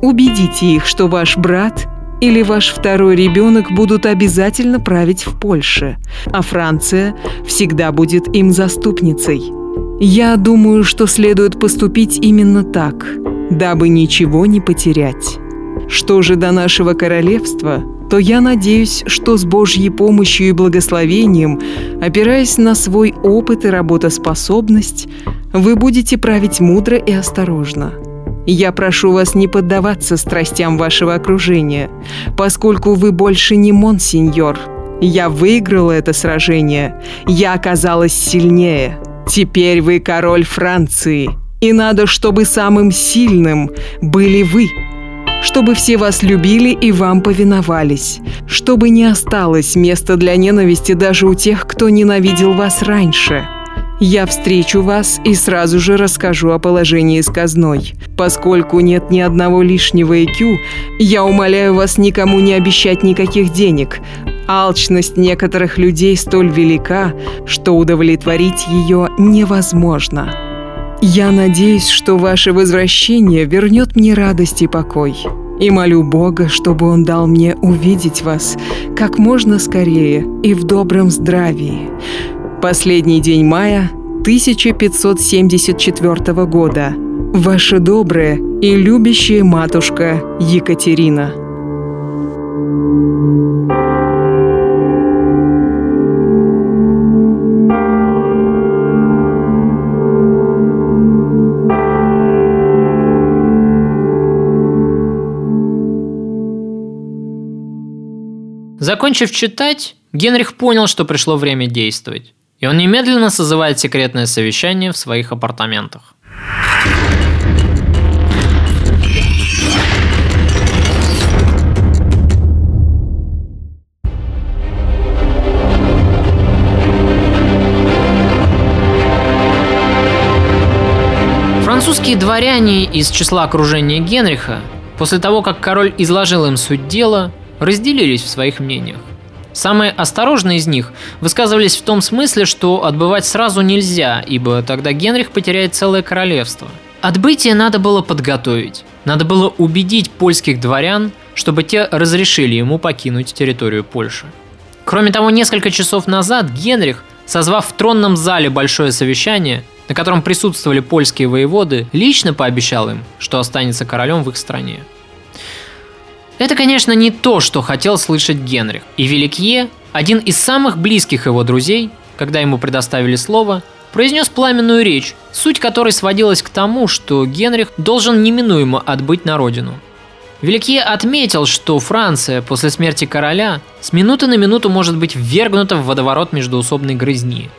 Убедите их, что ваш брат или ваш второй ребенок будут обязательно править в Польше, а Франция всегда будет им заступницей. Я думаю, что следует поступить именно так, дабы ничего не потерять. Что же до нашего королевства, то я надеюсь, что с Божьей помощью и благословением, опираясь на свой опыт и работоспособность, вы будете править мудро и осторожно – я прошу вас не поддаваться страстям вашего окружения, поскольку вы больше не монсеньор. Я выиграла это сражение. Я оказалась сильнее. Теперь вы король Франции. И надо, чтобы самым сильным были вы. Чтобы все вас любили и вам повиновались. Чтобы не осталось места для ненависти даже у тех, кто ненавидел вас раньше. Я встречу вас и сразу же расскажу о положении с казной. Поскольку нет ни одного лишнего IQ, я умоляю вас никому не обещать никаких денег. Алчность некоторых людей столь велика, что удовлетворить ее невозможно. Я надеюсь, что ваше возвращение вернет мне радость и покой. И молю Бога, чтобы Он дал мне увидеть вас как можно скорее и в добром здравии. Последний день мая 1574 года. Ваша добрая и любящая матушка Екатерина. Закончив читать, Генрих понял, что пришло время действовать. И он немедленно созывает секретное совещание в своих апартаментах. Французские дворяне из числа окружения Генриха, после того, как король изложил им суть дела, разделились в своих мнениях. Самые осторожные из них высказывались в том смысле, что отбывать сразу нельзя, ибо тогда Генрих потеряет целое королевство. Отбытие надо было подготовить. Надо было убедить польских дворян, чтобы те разрешили ему покинуть территорию Польши. Кроме того, несколько часов назад Генрих, созвав в тронном зале большое совещание, на котором присутствовали польские воеводы, лично пообещал им, что останется королем в их стране. Это, конечно, не то, что хотел слышать Генрих. И Великие, один из самых близких его друзей, когда ему предоставили слово, произнес пламенную речь, суть которой сводилась к тому, что Генрих должен неминуемо отбыть на родину. Великие отметил, что Франция после смерти короля с минуты на минуту может быть ввергнута в водоворот междуусобной грызни.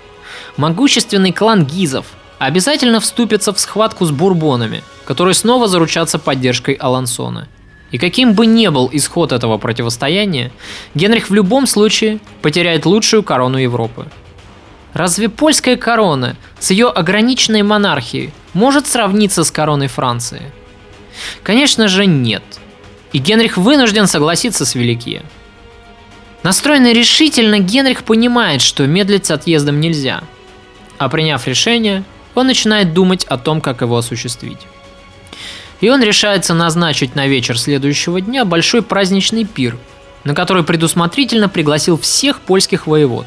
Могущественный клан Гизов обязательно вступится в схватку с бурбонами, которые снова заручатся поддержкой Алансона – и каким бы ни был исход этого противостояния, Генрих в любом случае потеряет лучшую корону Европы. Разве польская корона с ее ограниченной монархией может сравниться с короной Франции? Конечно же нет. И Генрих вынужден согласиться с Великие. Настроенный решительно, Генрих понимает, что медлить с отъездом нельзя. А приняв решение, он начинает думать о том, как его осуществить. И он решается назначить на вечер следующего дня большой праздничный пир, на который предусмотрительно пригласил всех польских воевод.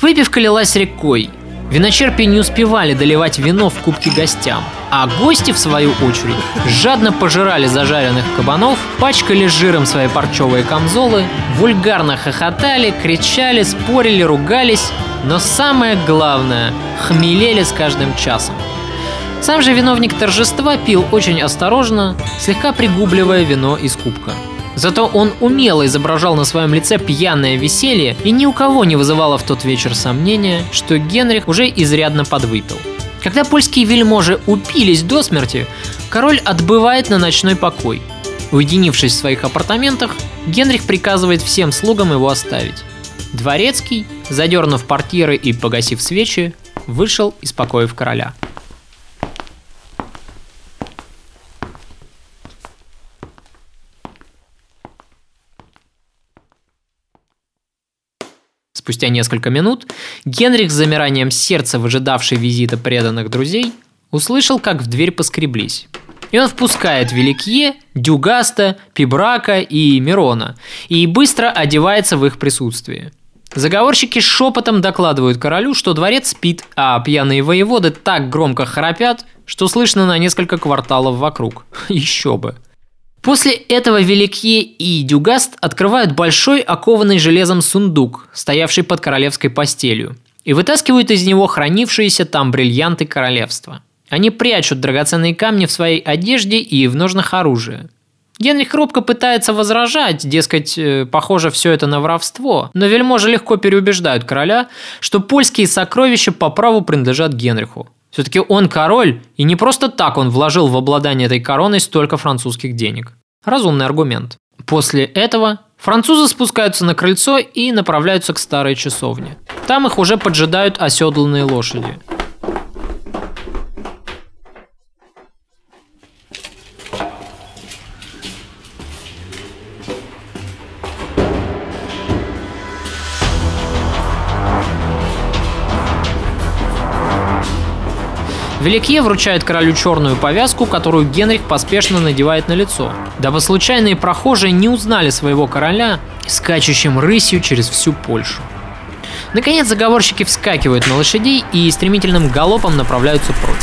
Выпивка лилась рекой, Виночерпи не успевали доливать вино в кубки гостям, а гости, в свою очередь, жадно пожирали зажаренных кабанов, пачкали жиром свои парчевые камзолы, вульгарно хохотали, кричали, спорили, ругались, но самое главное – хмелели с каждым часом. Сам же виновник торжества пил очень осторожно, слегка пригубливая вино из кубка – Зато он умело изображал на своем лице пьяное веселье, и ни у кого не вызывало в тот вечер сомнения, что Генрих уже изрядно подвыпил. Когда польские вельможи упились до смерти, король отбывает на ночной покой. Уединившись в своих апартаментах, Генрих приказывает всем слугам его оставить. Дворецкий, задернув портьеры и погасив свечи, вышел из покоев короля. Спустя несколько минут Генрих с замиранием сердца, выжидавший визита преданных друзей, услышал, как в дверь поскреблись. И он впускает Великие, Дюгаста, Пибрака и Мирона, и быстро одевается в их присутствии. Заговорщики шепотом докладывают королю, что дворец спит, а пьяные воеводы так громко храпят, что слышно на несколько кварталов вокруг. Еще бы. После этого Великие и Дюгаст открывают большой окованный железом сундук, стоявший под королевской постелью, и вытаскивают из него хранившиеся там бриллианты королевства. Они прячут драгоценные камни в своей одежде и в ножнах оружия. Генрих робко пытается возражать, дескать, э, похоже все это на воровство, но вельможи легко переубеждают короля, что польские сокровища по праву принадлежат Генриху. Все-таки он король, и не просто так он вложил в обладание этой короной столько французских денег. Разумный аргумент. После этого французы спускаются на крыльцо и направляются к старой часовне. Там их уже поджидают оседланные лошади. Великие вручает королю черную повязку, которую Генрих поспешно надевает на лицо, дабы случайные прохожие не узнали своего короля, скачущим рысью через всю Польшу. Наконец заговорщики вскакивают на лошадей и стремительным галопом направляются прочь.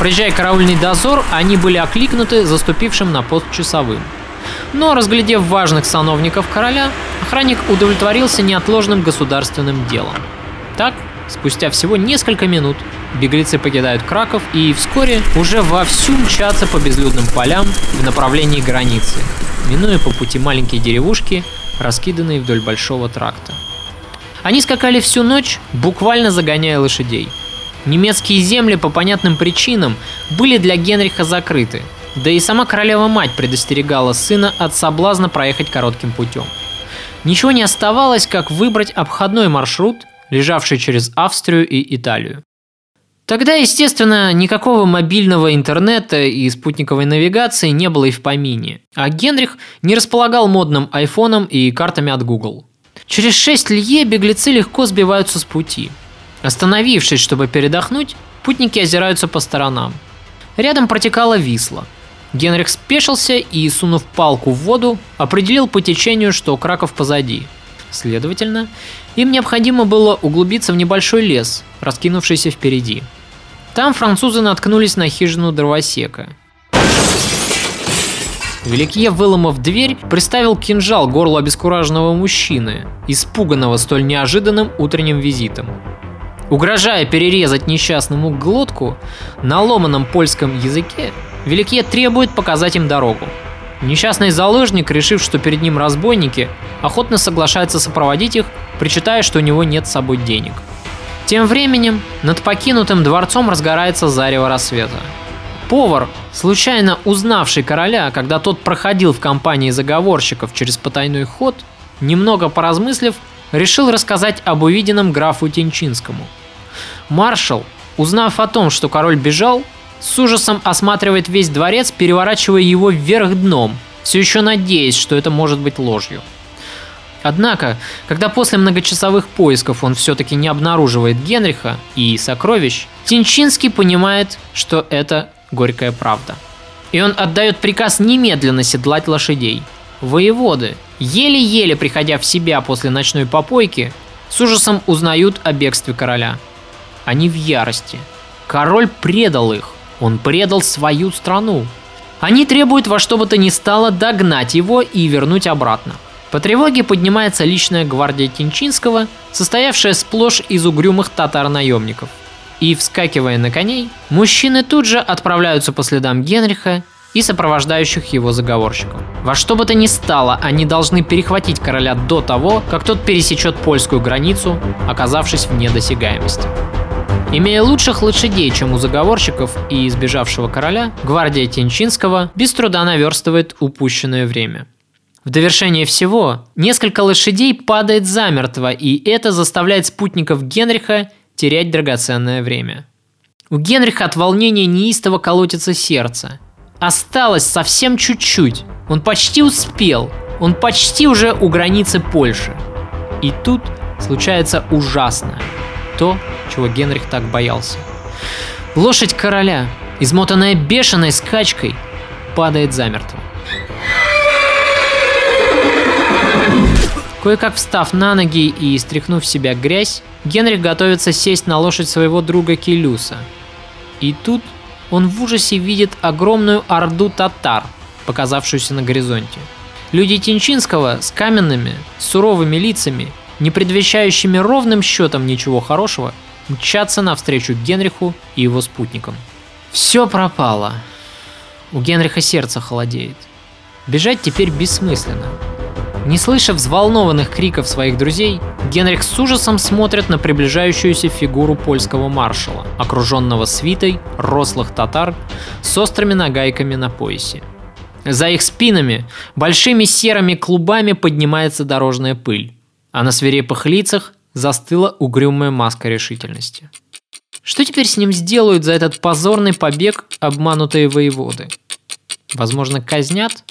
Проезжая караульный дозор, они были окликнуты заступившим на пост часовым. Но, разглядев важных сановников короля, охранник удовлетворился неотложным государственным делом. Так, спустя всего несколько минут, Беглецы покидают Краков и вскоре уже вовсю мчатся по безлюдным полям в направлении границы, минуя по пути маленькие деревушки, раскиданные вдоль большого тракта. Они скакали всю ночь, буквально загоняя лошадей. Немецкие земли по понятным причинам были для Генриха закрыты, да и сама королева-мать предостерегала сына от соблазна проехать коротким путем. Ничего не оставалось, как выбрать обходной маршрут, лежавший через Австрию и Италию. Тогда, естественно, никакого мобильного интернета и спутниковой навигации не было и в помине, а Генрих не располагал модным айфоном и картами от Google. Через 6 лье беглецы легко сбиваются с пути. Остановившись, чтобы передохнуть, путники озираются по сторонам. Рядом протекала Висла. Генрих спешился и, сунув палку в воду, определил по течению, что Краков позади. Следовательно, им необходимо было углубиться в небольшой лес, раскинувшийся впереди – там французы наткнулись на хижину дровосека. Великие, выломав дверь, приставил кинжал горлу обескураженного мужчины, испуганного столь неожиданным утренним визитом. Угрожая перерезать несчастному глотку, на ломаном польском языке Великие требует показать им дорогу. Несчастный заложник, решив, что перед ним разбойники, охотно соглашается сопроводить их, причитая, что у него нет с собой денег – тем временем над покинутым дворцом разгорается зарево рассвета. Повар, случайно узнавший короля, когда тот проходил в компании заговорщиков через потайной ход, немного поразмыслив, решил рассказать об увиденном графу Тенчинскому. Маршал, узнав о том, что король бежал, с ужасом осматривает весь дворец, переворачивая его вверх дном, все еще надеясь, что это может быть ложью. Однако, когда после многочасовых поисков он все-таки не обнаруживает Генриха и сокровищ, Тинчинский понимает, что это горькая правда. И он отдает приказ немедленно седлать лошадей. Воеводы, еле-еле приходя в себя после ночной попойки, с ужасом узнают о бегстве короля. Они в ярости. Король предал их. Он предал свою страну. Они требуют во что бы то ни стало догнать его и вернуть обратно. По тревоге поднимается личная гвардия Тинчинского, состоявшая сплошь из угрюмых татар-наемников. И, вскакивая на коней, мужчины тут же отправляются по следам Генриха и сопровождающих его заговорщиков. Во что бы то ни стало, они должны перехватить короля до того, как тот пересечет польскую границу, оказавшись в недосягаемости. Имея лучших лошадей, чем у заговорщиков и избежавшего короля, гвардия Тенчинского без труда наверстывает упущенное время – в довершение всего, несколько лошадей падает замертво, и это заставляет спутников Генриха терять драгоценное время. У Генриха от волнения неистово колотится сердце. Осталось совсем чуть-чуть. Он почти успел. Он почти уже у границы Польши. И тут случается ужасное. То, чего Генрих так боялся. Лошадь короля, измотанная бешеной скачкой, падает замертво. Кое-как встав на ноги и стряхнув себя грязь, Генрих готовится сесть на лошадь своего друга Келюса. И тут он в ужасе видит огромную орду татар, показавшуюся на горизонте. Люди Тинчинского с каменными, суровыми лицами, не предвещающими ровным счетом ничего хорошего, мчатся навстречу Генриху и его спутникам. Все пропало. У Генриха сердце холодеет. Бежать теперь бессмысленно. Не слыша взволнованных криков своих друзей, Генрих с ужасом смотрит на приближающуюся фигуру польского маршала, окруженного свитой рослых татар с острыми нагайками на поясе. За их спинами большими серыми клубами поднимается дорожная пыль, а на свирепых лицах застыла угрюмая маска решительности. Что теперь с ним сделают за этот позорный побег обманутые воеводы? Возможно, казнят?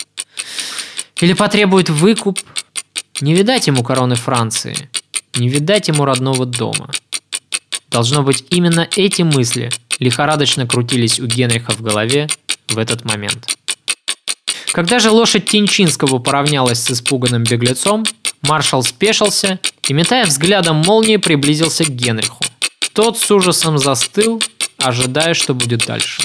Или потребует выкуп. Не видать ему короны Франции. Не видать ему родного дома. Должно быть, именно эти мысли лихорадочно крутились у Генриха в голове в этот момент. Когда же лошадь Тинчинского поравнялась с испуганным беглецом, маршал спешился и, метая взглядом молнии, приблизился к Генриху. Тот с ужасом застыл, ожидая, что будет дальше.